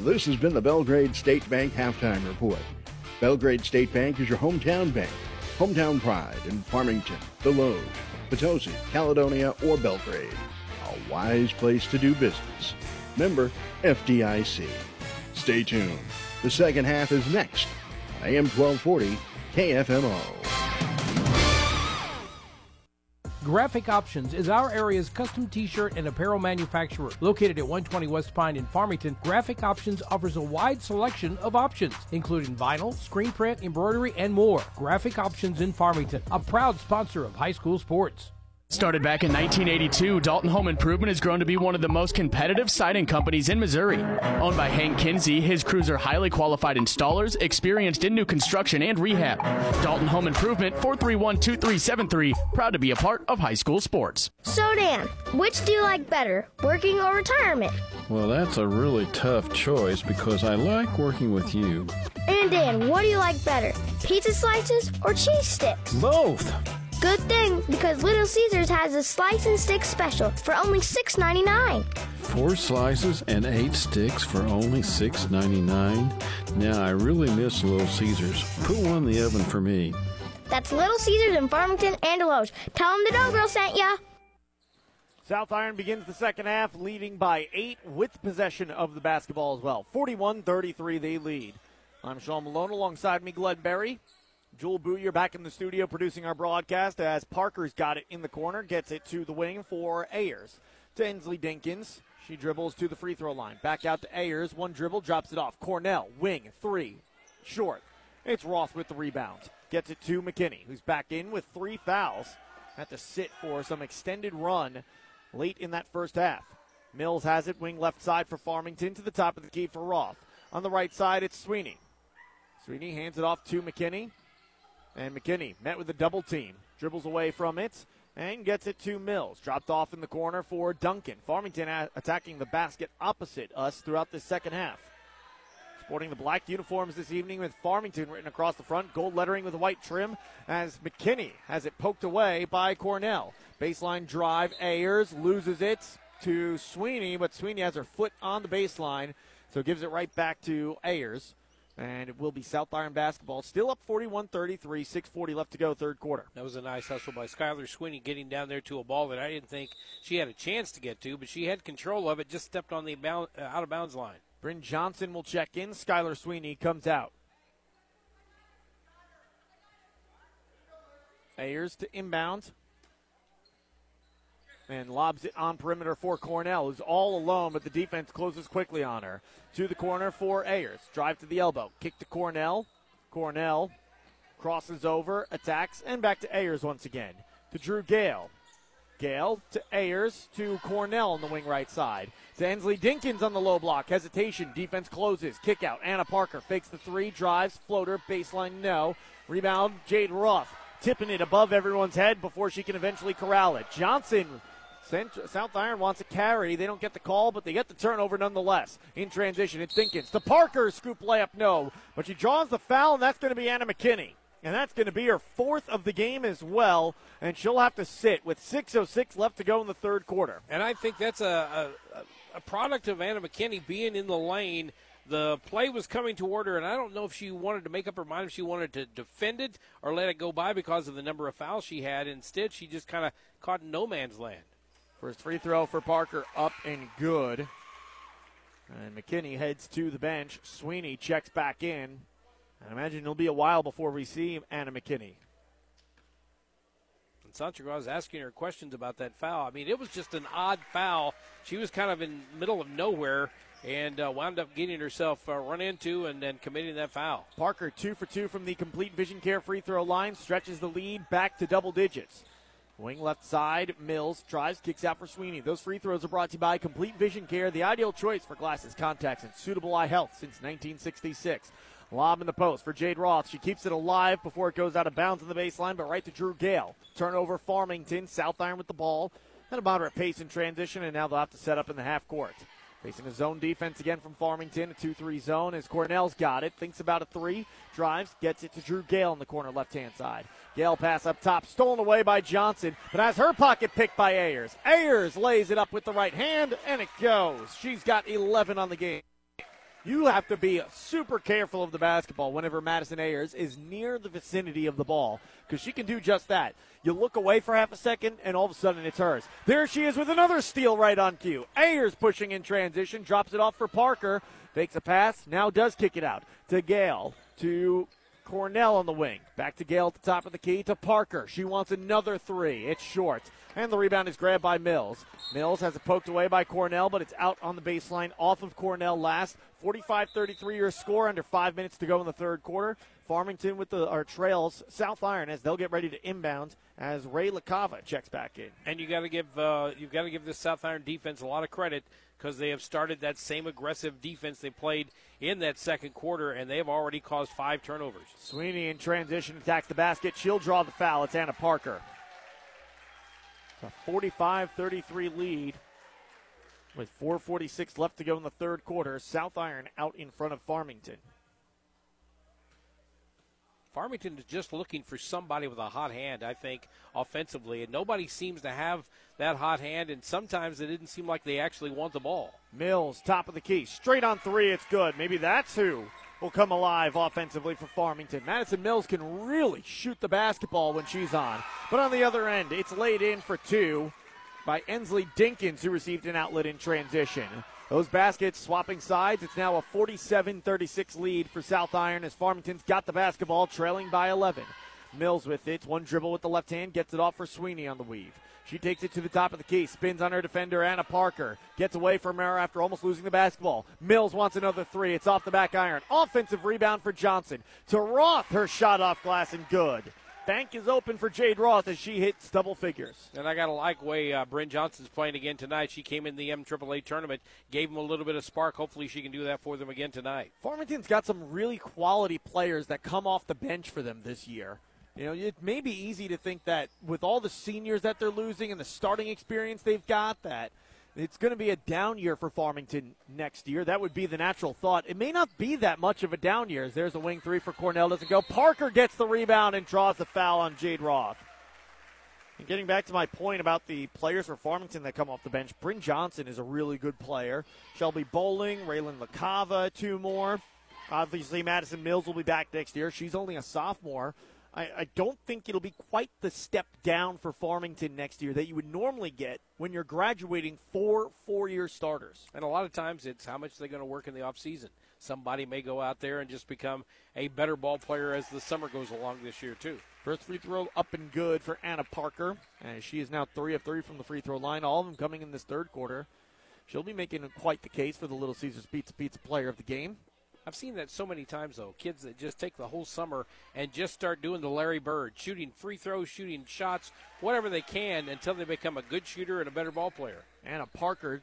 This has been the Belgrade State Bank halftime report. Belgrade State Bank is your hometown bank. Hometown pride in Farmington, The Desloge, Potosi, Caledonia, or Belgrade. A wise place to do business. Member FDIC. Stay tuned. The second half is next AM 1240 KFMO. Graphic Options is our area's custom t-shirt and apparel manufacturer. Located at 120 West Pine in Farmington, Graphic Options offers a wide selection of options, including vinyl, screen print, embroidery, and more. Graphic Options in Farmington, a proud sponsor of high school sports. Started back in 1982, Dalton Home Improvement has grown to be one of the most competitive siding companies in Missouri. Owned by Hank Kinsey, his crews are highly qualified installers, experienced in new construction and rehab. Dalton Home Improvement, 431 2373, proud to be a part of high school sports. So, Dan, which do you like better, working or retirement? Well, that's a really tough choice because I like working with you. And Dan, what do you like better, pizza slices or cheese sticks? Both. Good thing, because Little Caesars has a slice and stick special for only $6.99. Four slices and eight sticks for only $6.99. Now, I really miss Little Caesars. Put one in the oven for me. That's Little Caesars in Farmington and Desloge. Tell them the Dough Girl sent ya. South Iron begins the second half leading by eight with possession of the basketball as well. 41 33, they lead. I'm Sean Malone alongside me, Glenn Berry. Joel Booyer back in the studio producing our broadcast as Parker's got it in the corner, gets it to the wing for Ayers. To Ensley Dinkins. She dribbles to the free throw line. Back out to Ayers. One dribble, drops it off. Cornell, wing, three, short. It's Roth with the rebound. Gets it to McKinney, who's back in with three fouls. Had to sit for some extended run late in that first half. Mills has it, wing left side for Farmington to the top of the key for Roth. On the right side, it's Sweeney. Sweeney hands it off to McKinney. And McKinney met with a double team, dribbles away from it, and gets it to Mills. Dropped off in the corner for Duncan. Farmington a- attacking the basket opposite us throughout this second half. Sporting the black uniforms this evening with Farmington written across the front, gold lettering with white trim as McKinney has it poked away by Cornell. Baseline drive, Ayers loses it to Sweeney, but Sweeney has her foot on the baseline, so gives it right back to Ayers. And it will be South Iron basketball. Still up 41 33, 6.40 left to go, third quarter. That was a nice hustle by Skylar Sweeney getting down there to a ball that I didn't think she had a chance to get to, but she had control of it, just stepped on the bound, uh, out of bounds line. Bryn Johnson will check in. Skylar Sweeney comes out. Ayers to inbound. And lobs it on perimeter for Cornell, who's all alone, but the defense closes quickly on her. To the corner for Ayers. Drive to the elbow. Kick to Cornell. Cornell crosses over, attacks, and back to Ayers once again. To Drew Gale. Gale to Ayers to Cornell on the wing right side. To Ensley Dinkins on the low block. Hesitation. Defense closes. Kick out. Anna Parker fakes the three. Drives. Floater. Baseline. No. Rebound. Jade Roth tipping it above everyone's head before she can eventually corral it. Johnson. South Iron wants a carry. They don't get the call, but they get the turnover nonetheless. In transition, it's Dinkins. To Parker, scoop layup, no. But she draws the foul, and that's going to be Anna McKinney. And that's going to be her fourth of the game as well. And she'll have to sit with 6.06 left to go in the third quarter. And I think that's a, a, a product of Anna McKinney being in the lane. The play was coming toward her, and I don't know if she wanted to make up her mind if she wanted to defend it or let it go by because of the number of fouls she had. Instead, she just kind of caught no man's land. First free throw for Parker up and good. And McKinney heads to the bench. Sweeney checks back in. I imagine it'll be a while before we see Anna McKinney. And Sancho was asking her questions about that foul. I mean, it was just an odd foul. She was kind of in middle of nowhere, and uh, wound up getting herself uh, run into and then committing that foul. Parker, two for two from the complete vision care free throw line, stretches the lead back to double digits. Wing left side, Mills drives, kicks out for Sweeney. Those free throws are brought to you by Complete Vision Care, the ideal choice for glasses, contacts, and suitable eye health since 1966. Lob in the post for Jade Roth. She keeps it alive before it goes out of bounds on the baseline, but right to Drew Gale. Turnover Farmington. South Iron with the ball. At a moderate pace in transition, and now they'll have to set up in the half court. Facing a zone defense again from Farmington, a 2 3 zone as Cornell's got it. Thinks about a three, drives, gets it to Drew Gale in the corner left hand side. Gale pass up top, stolen away by Johnson, but has her pocket picked by Ayers. Ayers lays it up with the right hand, and it goes. She's got 11 on the game. You have to be super careful of the basketball whenever Madison Ayers is near the vicinity of the ball because she can do just that. You look away for half a second, and all of a sudden it's hers. There she is with another steal right on cue. Ayers pushing in transition, drops it off for Parker, fakes a pass, now does kick it out to Gale, to Cornell on the wing. Back to Gale at the top of the key to Parker. She wants another three. It's short. And the rebound is grabbed by Mills. Mills has it poked away by Cornell, but it's out on the baseline off of Cornell last. 45 33 your score under five minutes to go in the third quarter. Farmington with the our trails South Iron as they'll get ready to inbound as Ray LaCava checks back in. And you got to give uh, you've got to give this South Iron defense a lot of credit because they have started that same aggressive defense they played in that second quarter, and they have already caused five turnovers. Sweeney in transition attacks the basket. She'll draw the foul. It's Anna Parker. It's a 45 33 lead with 4.46 left to go in the third quarter. South Iron out in front of Farmington. Farmington is just looking for somebody with a hot hand, I think, offensively, and nobody seems to have that hot hand, and sometimes it didn't seem like they actually want the ball. Mills, top of the key, straight on three, it's good. Maybe that's who will come alive offensively for Farmington. Madison Mills can really shoot the basketball when she's on. But on the other end, it's laid in for two by Ensley Dinkins, who received an outlet in transition. Those baskets swapping sides. It's now a 47 36 lead for South Iron as Farmington's got the basketball, trailing by 11. Mills with it. One dribble with the left hand, gets it off for Sweeney on the weave. She takes it to the top of the key, spins on her defender, Anna Parker. Gets away from her after almost losing the basketball. Mills wants another three. It's off the back iron. Offensive rebound for Johnson. To Roth, her shot off glass and good. Bank is open for Jade Roth as she hits double figures. And I got to like way uh, Bryn Johnson's playing again tonight. She came in the MAAA tournament, gave them a little bit of spark. Hopefully, she can do that for them again tonight. Farmington's got some really quality players that come off the bench for them this year. You know, it may be easy to think that with all the seniors that they're losing and the starting experience they've got, that it's going to be a down year for Farmington next year. That would be the natural thought. It may not be that much of a down year. As there's a wing three for Cornell. Doesn't go. Parker gets the rebound and draws the foul on Jade Roth. And getting back to my point about the players for Farmington that come off the bench, Bryn Johnson is a really good player. Shelby Bowling, Raylan LaCava, two more. Obviously, Madison Mills will be back next year. She's only a sophomore. I, I, don't think it'll be quite the step down for Farmington next year that you would normally get when you're graduating four four year starters. And a lot of times it's how much they're going to work in the offseason. Somebody may go out there and just become a better ball player as the summer goes along this year, too. First free throw up and good for Anna Parker. And she is now three of three from the free throw line, all of them coming in this third quarter. She'll be making quite the case for the Little Caesars Pizza Pizza player of the game. I've seen that so many times though. Kids that just take the whole summer and just start doing the Larry Bird, shooting free throws, shooting shots, whatever they can until they become a good shooter and a better ball player. Anna Parker,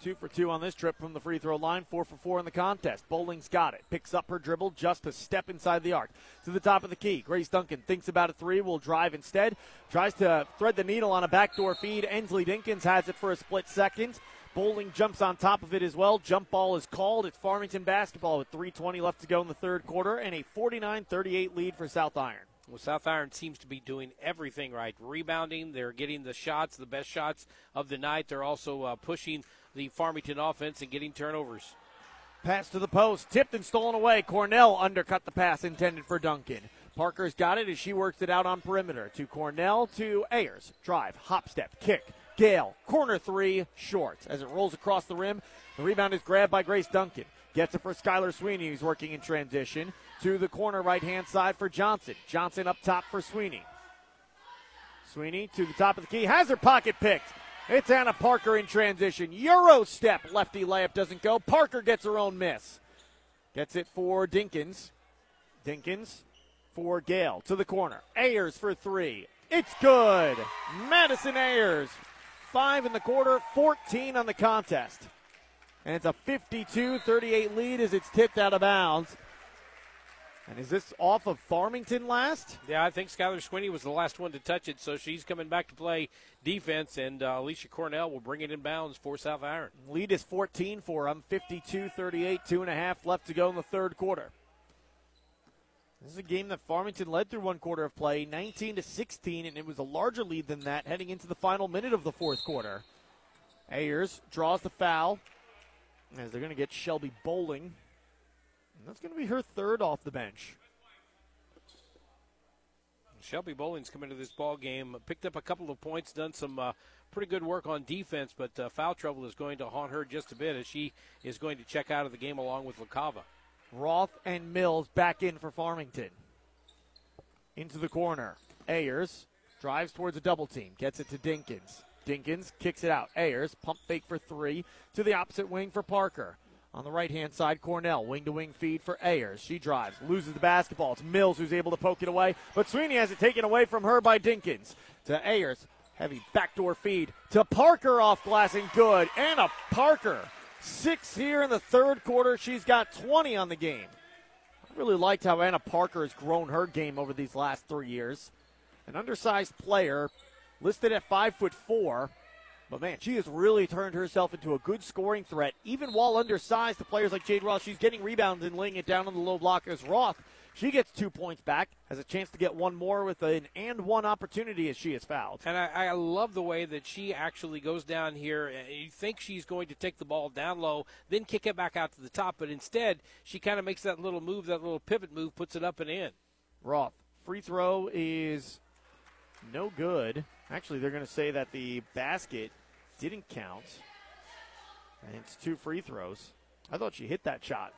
two for two on this trip from the free throw line, four for four in the contest. Bowling's got it. Picks up her dribble just a step inside the arc. To the top of the key. Grace Duncan thinks about a three, will drive instead. Tries to thread the needle on a backdoor feed. Ensley Dinkins has it for a split second. Bowling jumps on top of it as well. Jump ball is called. It's Farmington basketball with 3.20 left to go in the third quarter and a 49 38 lead for South Iron. Well, South Iron seems to be doing everything right. Rebounding, they're getting the shots, the best shots of the night. They're also uh, pushing the Farmington offense and getting turnovers. Pass to the post, tipped and stolen away. Cornell undercut the pass intended for Duncan. Parker's got it as she works it out on perimeter to Cornell to Ayers. Drive, hop step, kick. Gale, corner three, short. As it rolls across the rim, the rebound is grabbed by Grace Duncan. Gets it for Skylar Sweeney, who's working in transition. To the corner right hand side for Johnson. Johnson up top for Sweeney. Sweeney to the top of the key, has her pocket picked. It's Anna Parker in transition. Euro step. Lefty layup doesn't go. Parker gets her own miss. Gets it for Dinkins. Dinkins for Gale to the corner. Ayers for three. It's good. Madison Ayers. Five in the quarter, 14 on the contest. And it's a 52 38 lead as it's tipped out of bounds. And is this off of Farmington last? Yeah, I think Skylar Sweeney was the last one to touch it, so she's coming back to play defense, and uh, Alicia Cornell will bring it in bounds for South Iron. Lead is 14 for them, 52 38, two and a half left to go in the third quarter. This is a game that Farmington led through one quarter of play, 19 to 16, and it was a larger lead than that heading into the final minute of the fourth quarter. Ayers draws the foul as they're going to get Shelby Bowling. And that's going to be her third off the bench. Shelby Bowling's come into this ball game, picked up a couple of points, done some uh, pretty good work on defense, but uh, foul trouble is going to haunt her just a bit as she is going to check out of the game along with LaCava. Roth and Mills back in for Farmington. Into the corner. Ayers drives towards a double team, gets it to Dinkins. Dinkins kicks it out. Ayers pump fake for three to the opposite wing for Parker. On the right hand side, Cornell, wing to wing feed for Ayers. She drives, loses the basketball. It's Mills who's able to poke it away, but Sweeney has it taken away from her by Dinkins. To Ayers, heavy backdoor feed to Parker off glass and good. Anna Parker, six here in the third quarter. She's got 20 on the game. I really liked how Anna Parker has grown her game over these last three years. An undersized player, listed at five foot four. But man, she has really turned herself into a good scoring threat, even while undersized to players like Jade Roth. She's getting rebounds and laying it down on the low block as Roth. She gets two points back, has a chance to get one more with an and one opportunity as she is fouled. And I, I love the way that she actually goes down here. You think she's going to take the ball down low, then kick it back out to the top, but instead she kind of makes that little move, that little pivot move, puts it up and in. Roth, free throw is no good. Actually, they're going to say that the basket didn't count. And it's two free throws. I thought she hit that shot.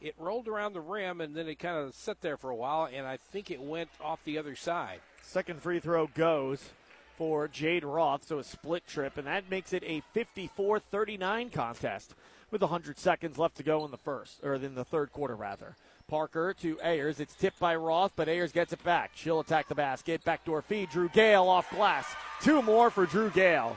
It rolled around the rim and then it kind of sat there for a while, and I think it went off the other side. Second free throw goes for Jade Roth, so a split trip, and that makes it a 54 39 contest with 100 seconds left to go in the first, or in the third quarter, rather. Parker to Ayers. It's tipped by Roth, but Ayers gets it back. She'll attack the basket. Backdoor feed. Drew Gale off glass. Two more for Drew Gale.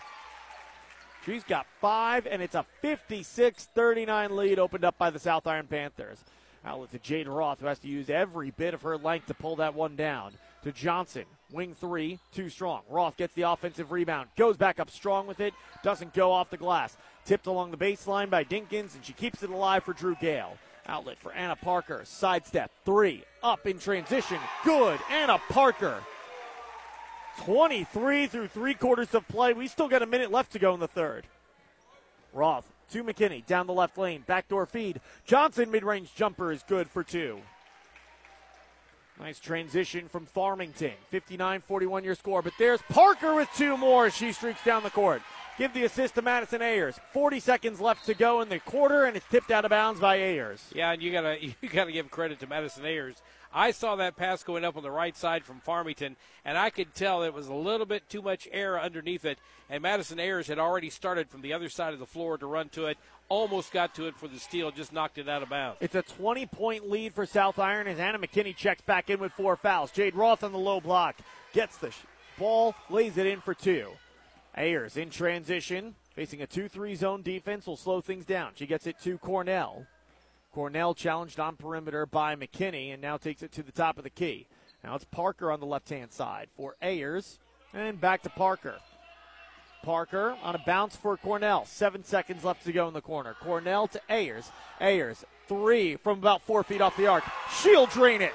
She's got five, and it's a 56 39 lead opened up by the South Iron Panthers. Outlet to Jade Roth, who has to use every bit of her length to pull that one down. To Johnson, wing three, too strong. Roth gets the offensive rebound, goes back up strong with it, doesn't go off the glass. Tipped along the baseline by Dinkins, and she keeps it alive for Drew Gale. Outlet for Anna Parker, sidestep, three, up in transition, good. Anna Parker 23 through three quarters of play. We still got a minute left to go in the third. Roth to McKinney down the left lane. Backdoor feed. Johnson mid range jumper is good for two. Nice transition from Farmington. 59 41 your score. But there's Parker with two more. She streaks down the court. Give the assist to Madison Ayers. 40 seconds left to go in the quarter, and it's tipped out of bounds by Ayers. Yeah, and you gotta you gotta give credit to Madison Ayers. I saw that pass going up on the right side from Farmington, and I could tell it was a little bit too much air underneath it. And Madison Ayers had already started from the other side of the floor to run to it, almost got to it for the steal, just knocked it out of bounds. It's a 20 point lead for South Iron as Anna McKinney checks back in with four fouls. Jade Roth on the low block gets the ball, lays it in for two. Ayers in transition, facing a 2 3 zone defense, will slow things down. She gets it to Cornell. Cornell challenged on perimeter by McKinney and now takes it to the top of the key. Now it's Parker on the left hand side for Ayers and back to Parker. Parker on a bounce for Cornell. Seven seconds left to go in the corner. Cornell to Ayers. Ayers, three from about four feet off the arc. She'll drain it.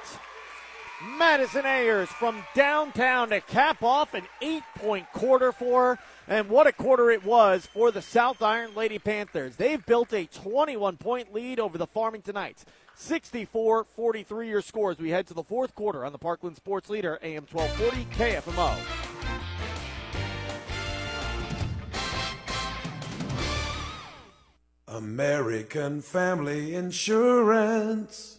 Madison Ayers from downtown to cap off an eight point quarter for her. And what a quarter it was for the South Iron Lady Panthers. They've built a 21 point lead over the Farmington Knights. 64 43 your as We head to the fourth quarter on the Parkland Sports Leader, AM 1240 KFMO. American Family Insurance.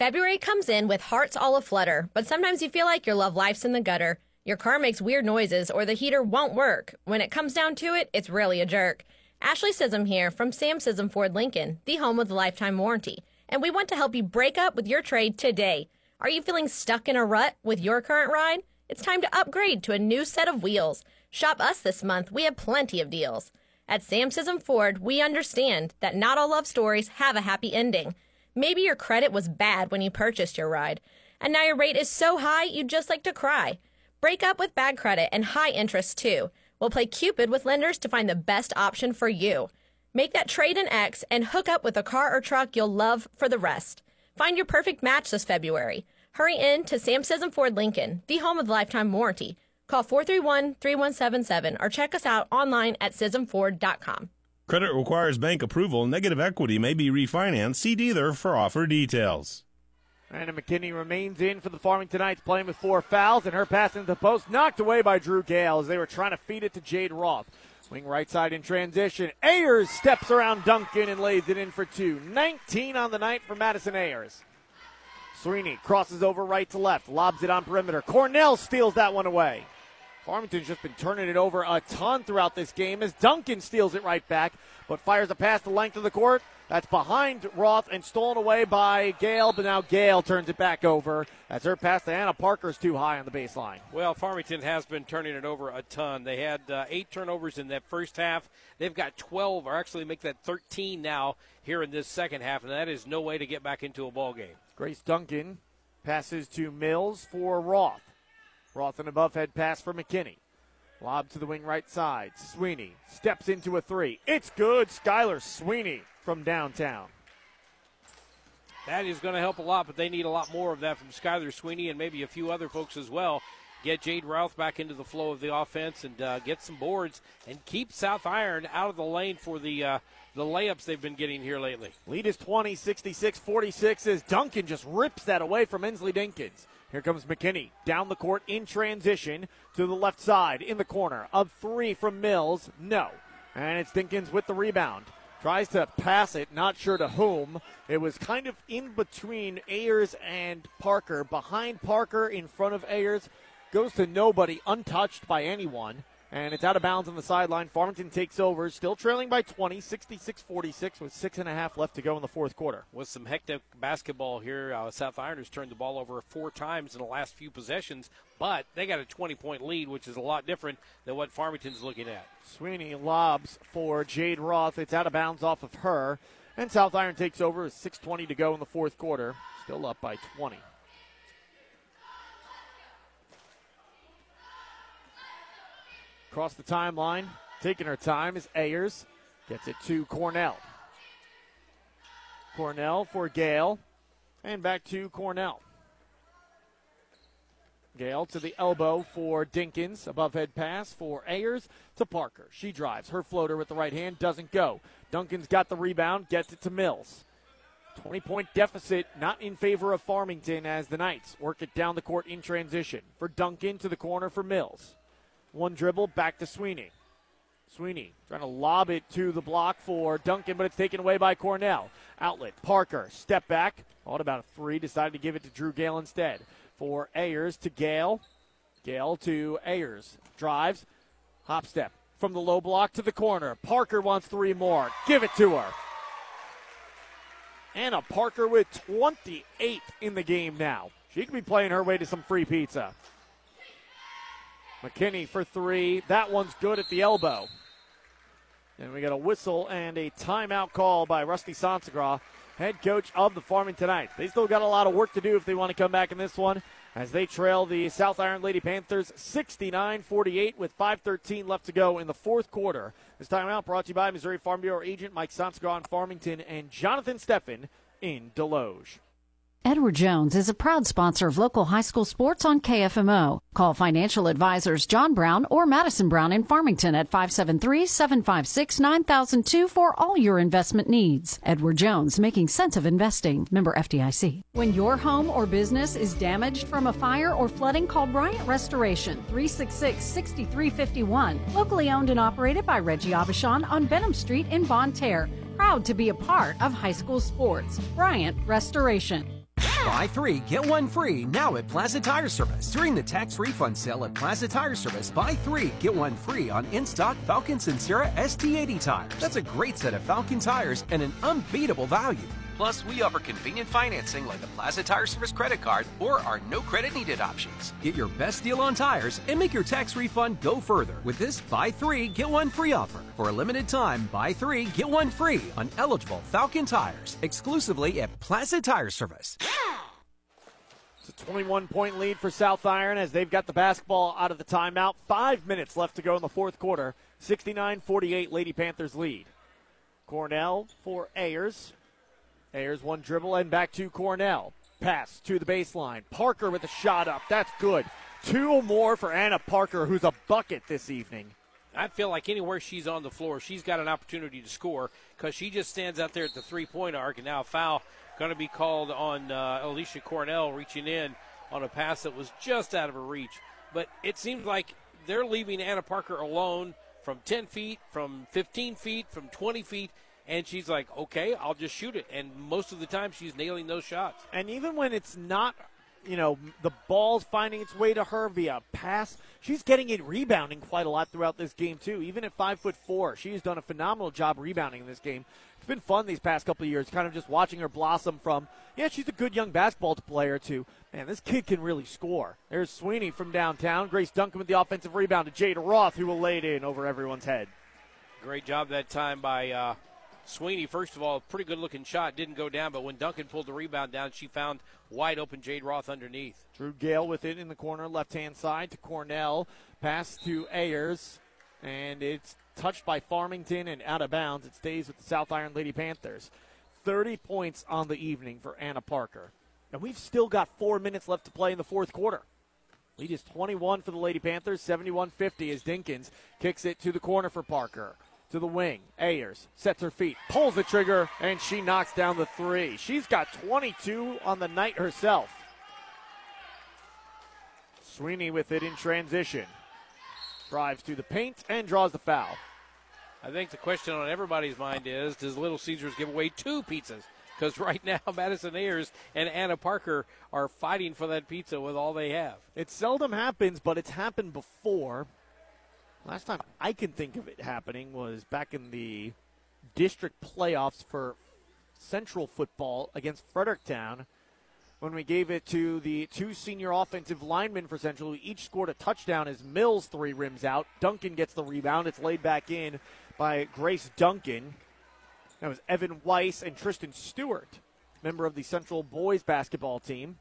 February comes in with hearts all aflutter, but sometimes you feel like your love life's in the gutter. Your car makes weird noises or the heater won't work. When it comes down to it, it's really a jerk. Ashley Scism here from Sam Scism Ford Lincoln, the home of the lifetime warranty. And we want to help you break up with your trade today. Are you feeling stuck in a rut with your current ride? It's time to upgrade to a new set of wheels. Shop us this month. We have plenty of deals. At Sam Scism Ford, we understand that not all love stories have a happy ending. Maybe your credit was bad when you purchased your ride, and now your rate is so high you'd just like to cry. Break up with bad credit and high interest too. We'll play Cupid with lenders to find the best option for you. Make that trade in X and hook up with a car or truck you'll love for the rest. Find your perfect match this February. Hurry in to Sam Scism Ford Lincoln, the home of lifetime warranty. Call 431 3177 or check us out online at ScismFord.com. Credit requires bank approval. Negative equity may be refinanced. See dealer for offer details. Anna McKinney remains in for the Farmington Knights, playing with four fouls, and her pass into the post knocked away by Drew Gale as they were trying to feed it to Jade Roth. Wing right side in transition. Ayers steps around Duncan and lays it in for two. 19 on the night for Madison Ayers. Sweeney crosses over right to left, lobs it on perimeter. Cornell steals that one away. Farmington's just been turning it over a ton throughout this game as Duncan steals it right back, but fires a pass the length of the court. That's behind Roth and stolen away by Gale, but now Gale turns it back over as her pass to Anna Parker's too high on the baseline. Well, Farmington has been turning it over a ton. They had uh, eight turnovers in that first half. They've got 12, or actually make that 13 now here in this second half, and that is no way to get back into a ball game. Grace Duncan passes to Mills for Roth. Roth an above head pass for McKinney. Lob to the wing right side. Sweeney steps into a three. It's good. Skylar Sweeney from downtown. That is going to help a lot, but they need a lot more of that from Skylar Sweeney and maybe a few other folks as well. Get Jade Roth back into the flow of the offense and uh, get some boards and keep South Iron out of the lane for the uh, the layups they've been getting here lately. Lead is 20, 66 46 as Duncan just rips that away from Ensley Dinkins. Here comes McKinney down the court in transition to the left side in the corner. Of three from Mills, no. And it's Dinkins with the rebound. Tries to pass it, not sure to whom. It was kind of in between Ayers and Parker. Behind Parker, in front of Ayers. Goes to nobody, untouched by anyone and it's out of bounds on the sideline. Farmington takes over, still trailing by 20, 66 46, with six and a half left to go in the fourth quarter. With some hectic basketball here, uh, South Ironers turned the ball over four times in the last few possessions, but they got a 20 point lead, which is a lot different than what Farmington's looking at. Sweeney lobs for Jade Roth. It's out of bounds off of her. And South Iron takes over with 6.20 to go in the fourth quarter. Still up by 20. Across the timeline, taking her time is Ayers. Gets it to Cornell. Cornell for Gale. And back to Cornell. Gale to the elbow for Dinkins. Above head pass for Ayers to Parker. She drives. Her floater with the right hand doesn't go. Duncan's got the rebound, gets it to Mills. 20 point deficit, not in favor of Farmington as the Knights work it down the court in transition. For Duncan to the corner for Mills. One dribble, back to Sweeney. Sweeney trying to lob it to the block for Duncan, but it's taken away by Cornell. Outlet, Parker, step back. Thought about a three, decided to give it to Drew Gale instead. For Ayers to Gale. Gale to Ayers. Drives, hop step from the low block to the corner. Parker wants three more. Give it to her. Anna Parker with 28 in the game now. She could be playing her way to some free pizza. McKinney for three. That one's good at the elbow. And we got a whistle and a timeout call by Rusty Sansagra, head coach of the Farmington Knights. They still got a lot of work to do if they want to come back in this one as they trail the South Iron Lady Panthers 69 48 with 5.13 left to go in the fourth quarter. This timeout brought to you by Missouri Farm Bureau agent Mike Sansagra in Farmington and Jonathan Steffen in Desloge. Edward Jones is a proud sponsor of local high school sports on KFMO. Call financial advisors John Brown or Madison Brown in Farmington at 573-756-9002 for all your investment needs. Edward Jones, making sense of investing. Member FDIC. When your home or business is damaged from a fire or flooding, call Bryant Restoration 366-6351. Locally owned and operated by Reggie Abishan on Benham Street in Bonne Terre. Proud to be a part of high school sports. Bryant Restoration. Buy three, get one free now at Plaza Tire Service. During the tax refund sale at Plaza Tire Service, buy three, get one free on in stock Falken Sincera ST80 tires. That's a great set of Falken tires and an unbeatable value. Plus, we offer convenient financing like the Plaza Tire Service credit card or our no credit needed options. Get your best deal on tires and make your tax refund go further with this buy three, get one free offer. For a limited time, buy three, get one free on eligible Falken tires exclusively at Plaza Tire Service. It's a 21 point lead for South Iron as they've got the basketball out of the timeout. Five minutes left to go in the fourth quarter. 69 48 Lady Panthers lead. Cornell for Ayers. Ayers one dribble and back to Cornell. Pass to the baseline. Parker with a shot up. That's good. Two more for Anna Parker, who's a bucket this evening. I feel like anywhere she's on the floor, she's got an opportunity to score because she just stands out there at the three point arc. And now a foul going to be called on uh, Alicia Cornell reaching in on a pass that was just out of her reach. But it seems like they're leaving Anna Parker alone from 10 feet, from 15 feet, from 20 feet. And she's like, okay, I'll just shoot it. And most of the time, she's nailing those shots. And even when it's not, you know, the ball's finding its way to her via pass, she's getting it rebounding quite a lot throughout this game too. Even at five foot four, she's done a phenomenal job rebounding in this game. It's been fun these past couple of years, kind of just watching her blossom from, yeah, she's a good young basketball player too. man, this kid can really score. There's Sweeney from downtown. Grace Duncan with the offensive rebound to Jada Roth, who will lay it in over everyone's head. Great job that time by uh, Sweeney, first of all, pretty good looking shot, didn't go down, but when Duncan pulled the rebound down, she found wide open Jade Roth underneath. Drew Gale with it in the corner, left hand side to Cornell. Pass to Ayers, and it's touched by Farmington and out of bounds. It stays with the South Iron Lady Panthers. 30 points on the evening for Anna Parker. And we've still got four minutes left to play in the fourth quarter. Lead is 21 for the Lady Panthers, 71 50 as Dinkins kicks it to the corner for Parker to the wing. Ayers sets her feet, pulls the trigger, and she knocks down the three. She's got 22 on the night herself. Sweeney with it in transition. Drives to the paint and draws the foul. I think the question on everybody's mind is does Little Caesars give away two pizzas? Because right now, Madison Ayers and Anna Parker are fighting for that pizza with all they have. It seldom happens, but it's happened before. Last time I can think of it happening was back in the district playoffs for Central football against Fredericktown when we gave it to the two senior offensive linemen for Central who each scored a touchdown as Mills three rims out. Duncan gets the rebound. It's laid back in by Grace Duncan. That was Evan Weiss and Tristan Stewart, member of the Central boys basketball team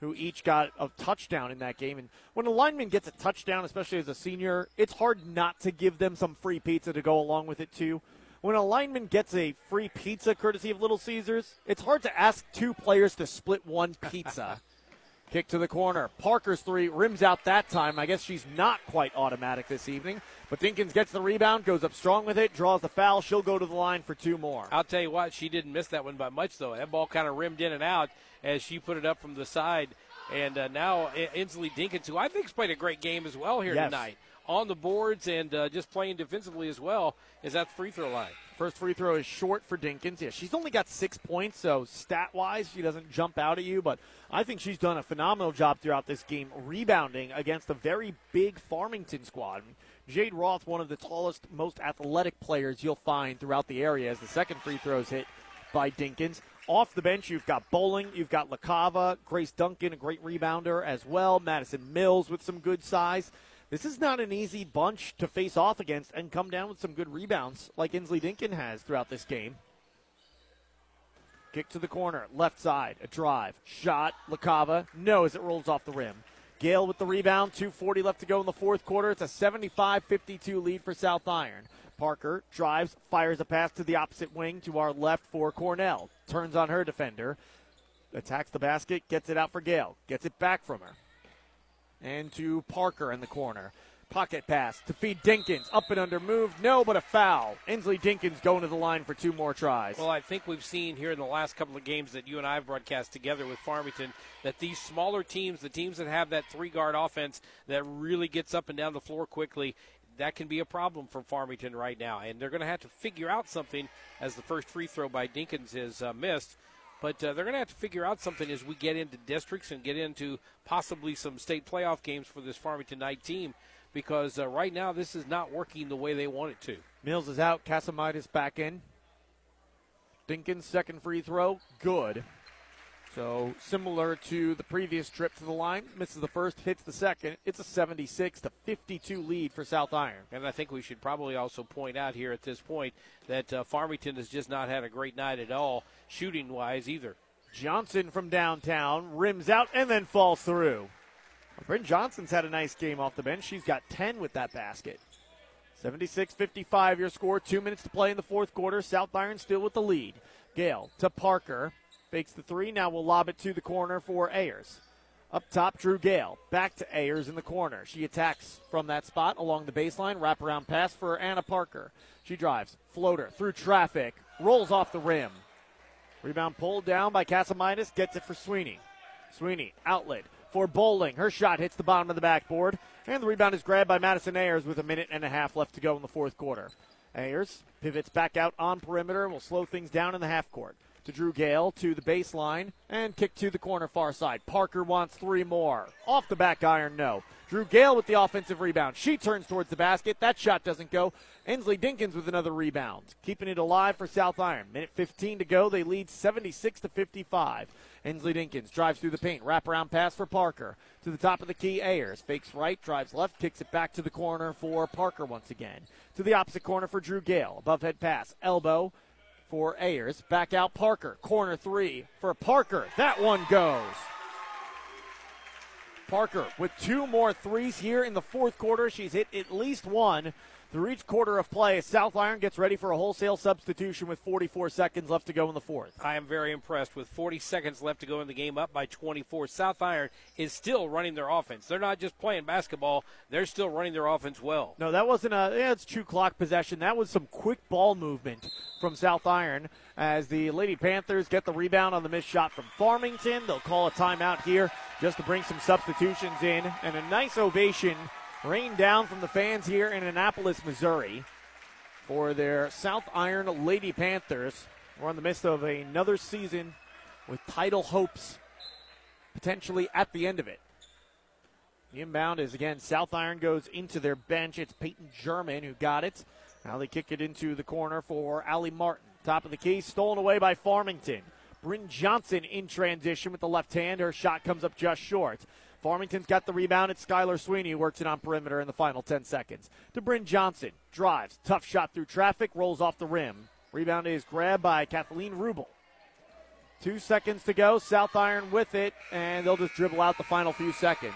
who each got a touchdown in that game. And when a lineman gets a touchdown, especially as a senior, it's hard not to give them some free pizza to go along with it, too. When a lineman gets a free pizza courtesy of Little Caesars, it's hard to ask two players to split one pizza. Kick to the corner. Parker's three rims out that time. I guess she's not quite automatic this evening. But Dinkins gets the rebound, goes up strong with it, draws the foul. She'll go to the line for two more. I'll tell you what, she didn't miss that one by much, though. That ball kind of rimmed in and out as she put it up from the side. And uh, now Ensley Dinkins, who I think think's played a great game as well here yes. tonight, on the boards and uh, just playing defensively as well, is at the free throw line. First free throw is short for Dinkins. Yeah, she's only got six points, so stat wise, she doesn't jump out at you, but I think she's done a phenomenal job throughout this game rebounding against a very big Farmington squad. Jade Roth, one of the tallest, most athletic players you'll find throughout the area, as the second free throw is hit by Dinkins. Off the bench, you've got Bowling, you've got LaCava, Grace Duncan, a great rebounder as well, Madison Mills with some good size. This is not an easy bunch to face off against and come down with some good rebounds like Ensley Dinkin has throughout this game. Kick to the corner, left side, a drive, shot, LaCava, no as it rolls off the rim. Gale with the rebound, 2.40 left to go in the fourth quarter. It's a 75 52 lead for South Iron. Parker drives, fires a pass to the opposite wing to our left for Cornell. Turns on her defender. attacks the basket, gets it out for Gale, gets it back from her. And to Parker in the corner. Pocket pass to feed Dinkins. Up and under move. No, but a foul. Ensley Dinkins going to the line for two more tries. Well, I think we've seen here in the last couple of games that you and I have broadcast together with Farmington that these smaller teams, the teams that have that three guard offense that really gets up and down the floor quickly, that can be a problem for Farmington right now. And they're going to have to figure out something as the first free throw by Dinkins is uh, missed. But uh, they're going to have to figure out something as we get into districts and get into possibly some state playoff games for this Farmington Knight team because uh, right now this is not working the way they want it to. Mills is out. Casamitis back in. Dinkins second free throw, good. So similar to the previous trip to the line, misses the first, hits the second. It's a 76 to 52 lead for South Iron. And I think we should probably also point out here at this point that uh, Farmington has just not had a great night at all, shooting wise either. Johnson from downtown rims out and then falls through. Bryn Johnson's had a nice game off the bench. She's got 10 with that basket. 76 55 your score. Two minutes to play in the fourth quarter. South Iron still with the lead. Gale to Parker. Fakes the three. Now we'll lob it to the corner for Ayers. Up top, Drew Gale. Back to Ayers in the corner. She attacks from that spot along the baseline. Wraparound pass for Anna Parker. She drives. Floater through traffic. Rolls off the rim. Rebound pulled down by Casamitis. Gets it for Sweeney. Sweeney, outlet for Bowling. Her shot hits the bottom of the backboard, and the rebound is grabbed by Madison Ayers with a minute and a half left to go in the fourth quarter. Ayers pivots back out on perimeter and will slow things down in the half court. To Drew Gale to the baseline and kick to the corner far side. Parker wants three more. Off the back iron, no. Drew Gale with the offensive rebound. She turns towards the basket. That shot doesn't go. Ensley Dinkins with another rebound, keeping it alive for South Iron. Minute 15 to go. They lead 76 to 55. Ensley Dinkins drives through the paint. Wraparound pass for Parker. To the top of the key, Ayers. Fakes right, drives left, kicks it back to the corner for Parker once again. To the opposite corner for Drew Gale. Above head pass. Elbow for Ayers. Back out Parker. Corner three for Parker. That one goes. Parker with two more threes here in the fourth quarter. She's hit at least one through each quarter of play. South Iron gets ready for a wholesale substitution with 44 seconds left to go in the fourth. I am very impressed with 40 seconds left to go in the game, up by 24. South Iron is still running their offense. They're not just playing basketball; they're still running their offense well. No, that wasn't a. Yeah, it's true clock possession. That was some quick ball movement from South Iron as the Lady Panthers get the rebound on the missed shot from Farmington. They'll call a timeout here just to bring some substitutions in and a nice ovation rained down from the fans here in Annapolis, Missouri for their South Iron Lady Panthers. We're in the midst of another season with title hopes potentially at the end of it. The inbound is again South Iron goes into their bench. It's Peyton German who got it. Now they kick it into the corner for Allie Martin. Top of the key, stolen away by Farmington. Bryn Johnson in transition with the left hand. Her shot comes up just short. Farmington's got the rebound. It's Skylar Sweeney who works it on perimeter in the final 10 seconds. To Bryn Johnson. Drives. Tough shot through traffic. Rolls off the rim. Rebound is grabbed by Kathleen Rubel. Two seconds to go. South Iron with it, and they'll just dribble out the final few seconds.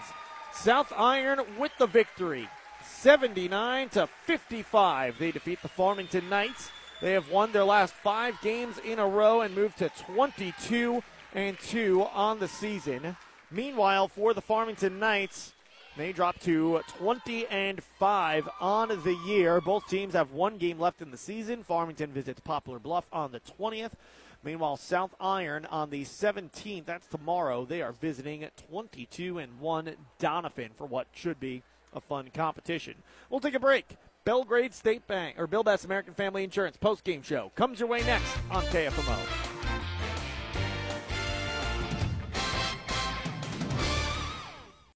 South Iron with the victory. 79 to 55. They defeat the Farmington Knights. They have won their last five games in a row and moved to 22 and 2 on the season. Meanwhile, for the Farmington Knights, they drop to 20 and 5 on the year. Both teams have one game left in the season. Farmington visits Poplar Bluff on the 20th. Meanwhile, South Iron on the 17th, that's tomorrow, they are visiting 22 and 1 Doniphan for what should be a fun competition. We'll take a break. Belgrade State Bank or Bill Bass American Family Insurance post game show comes your way next on KFMO.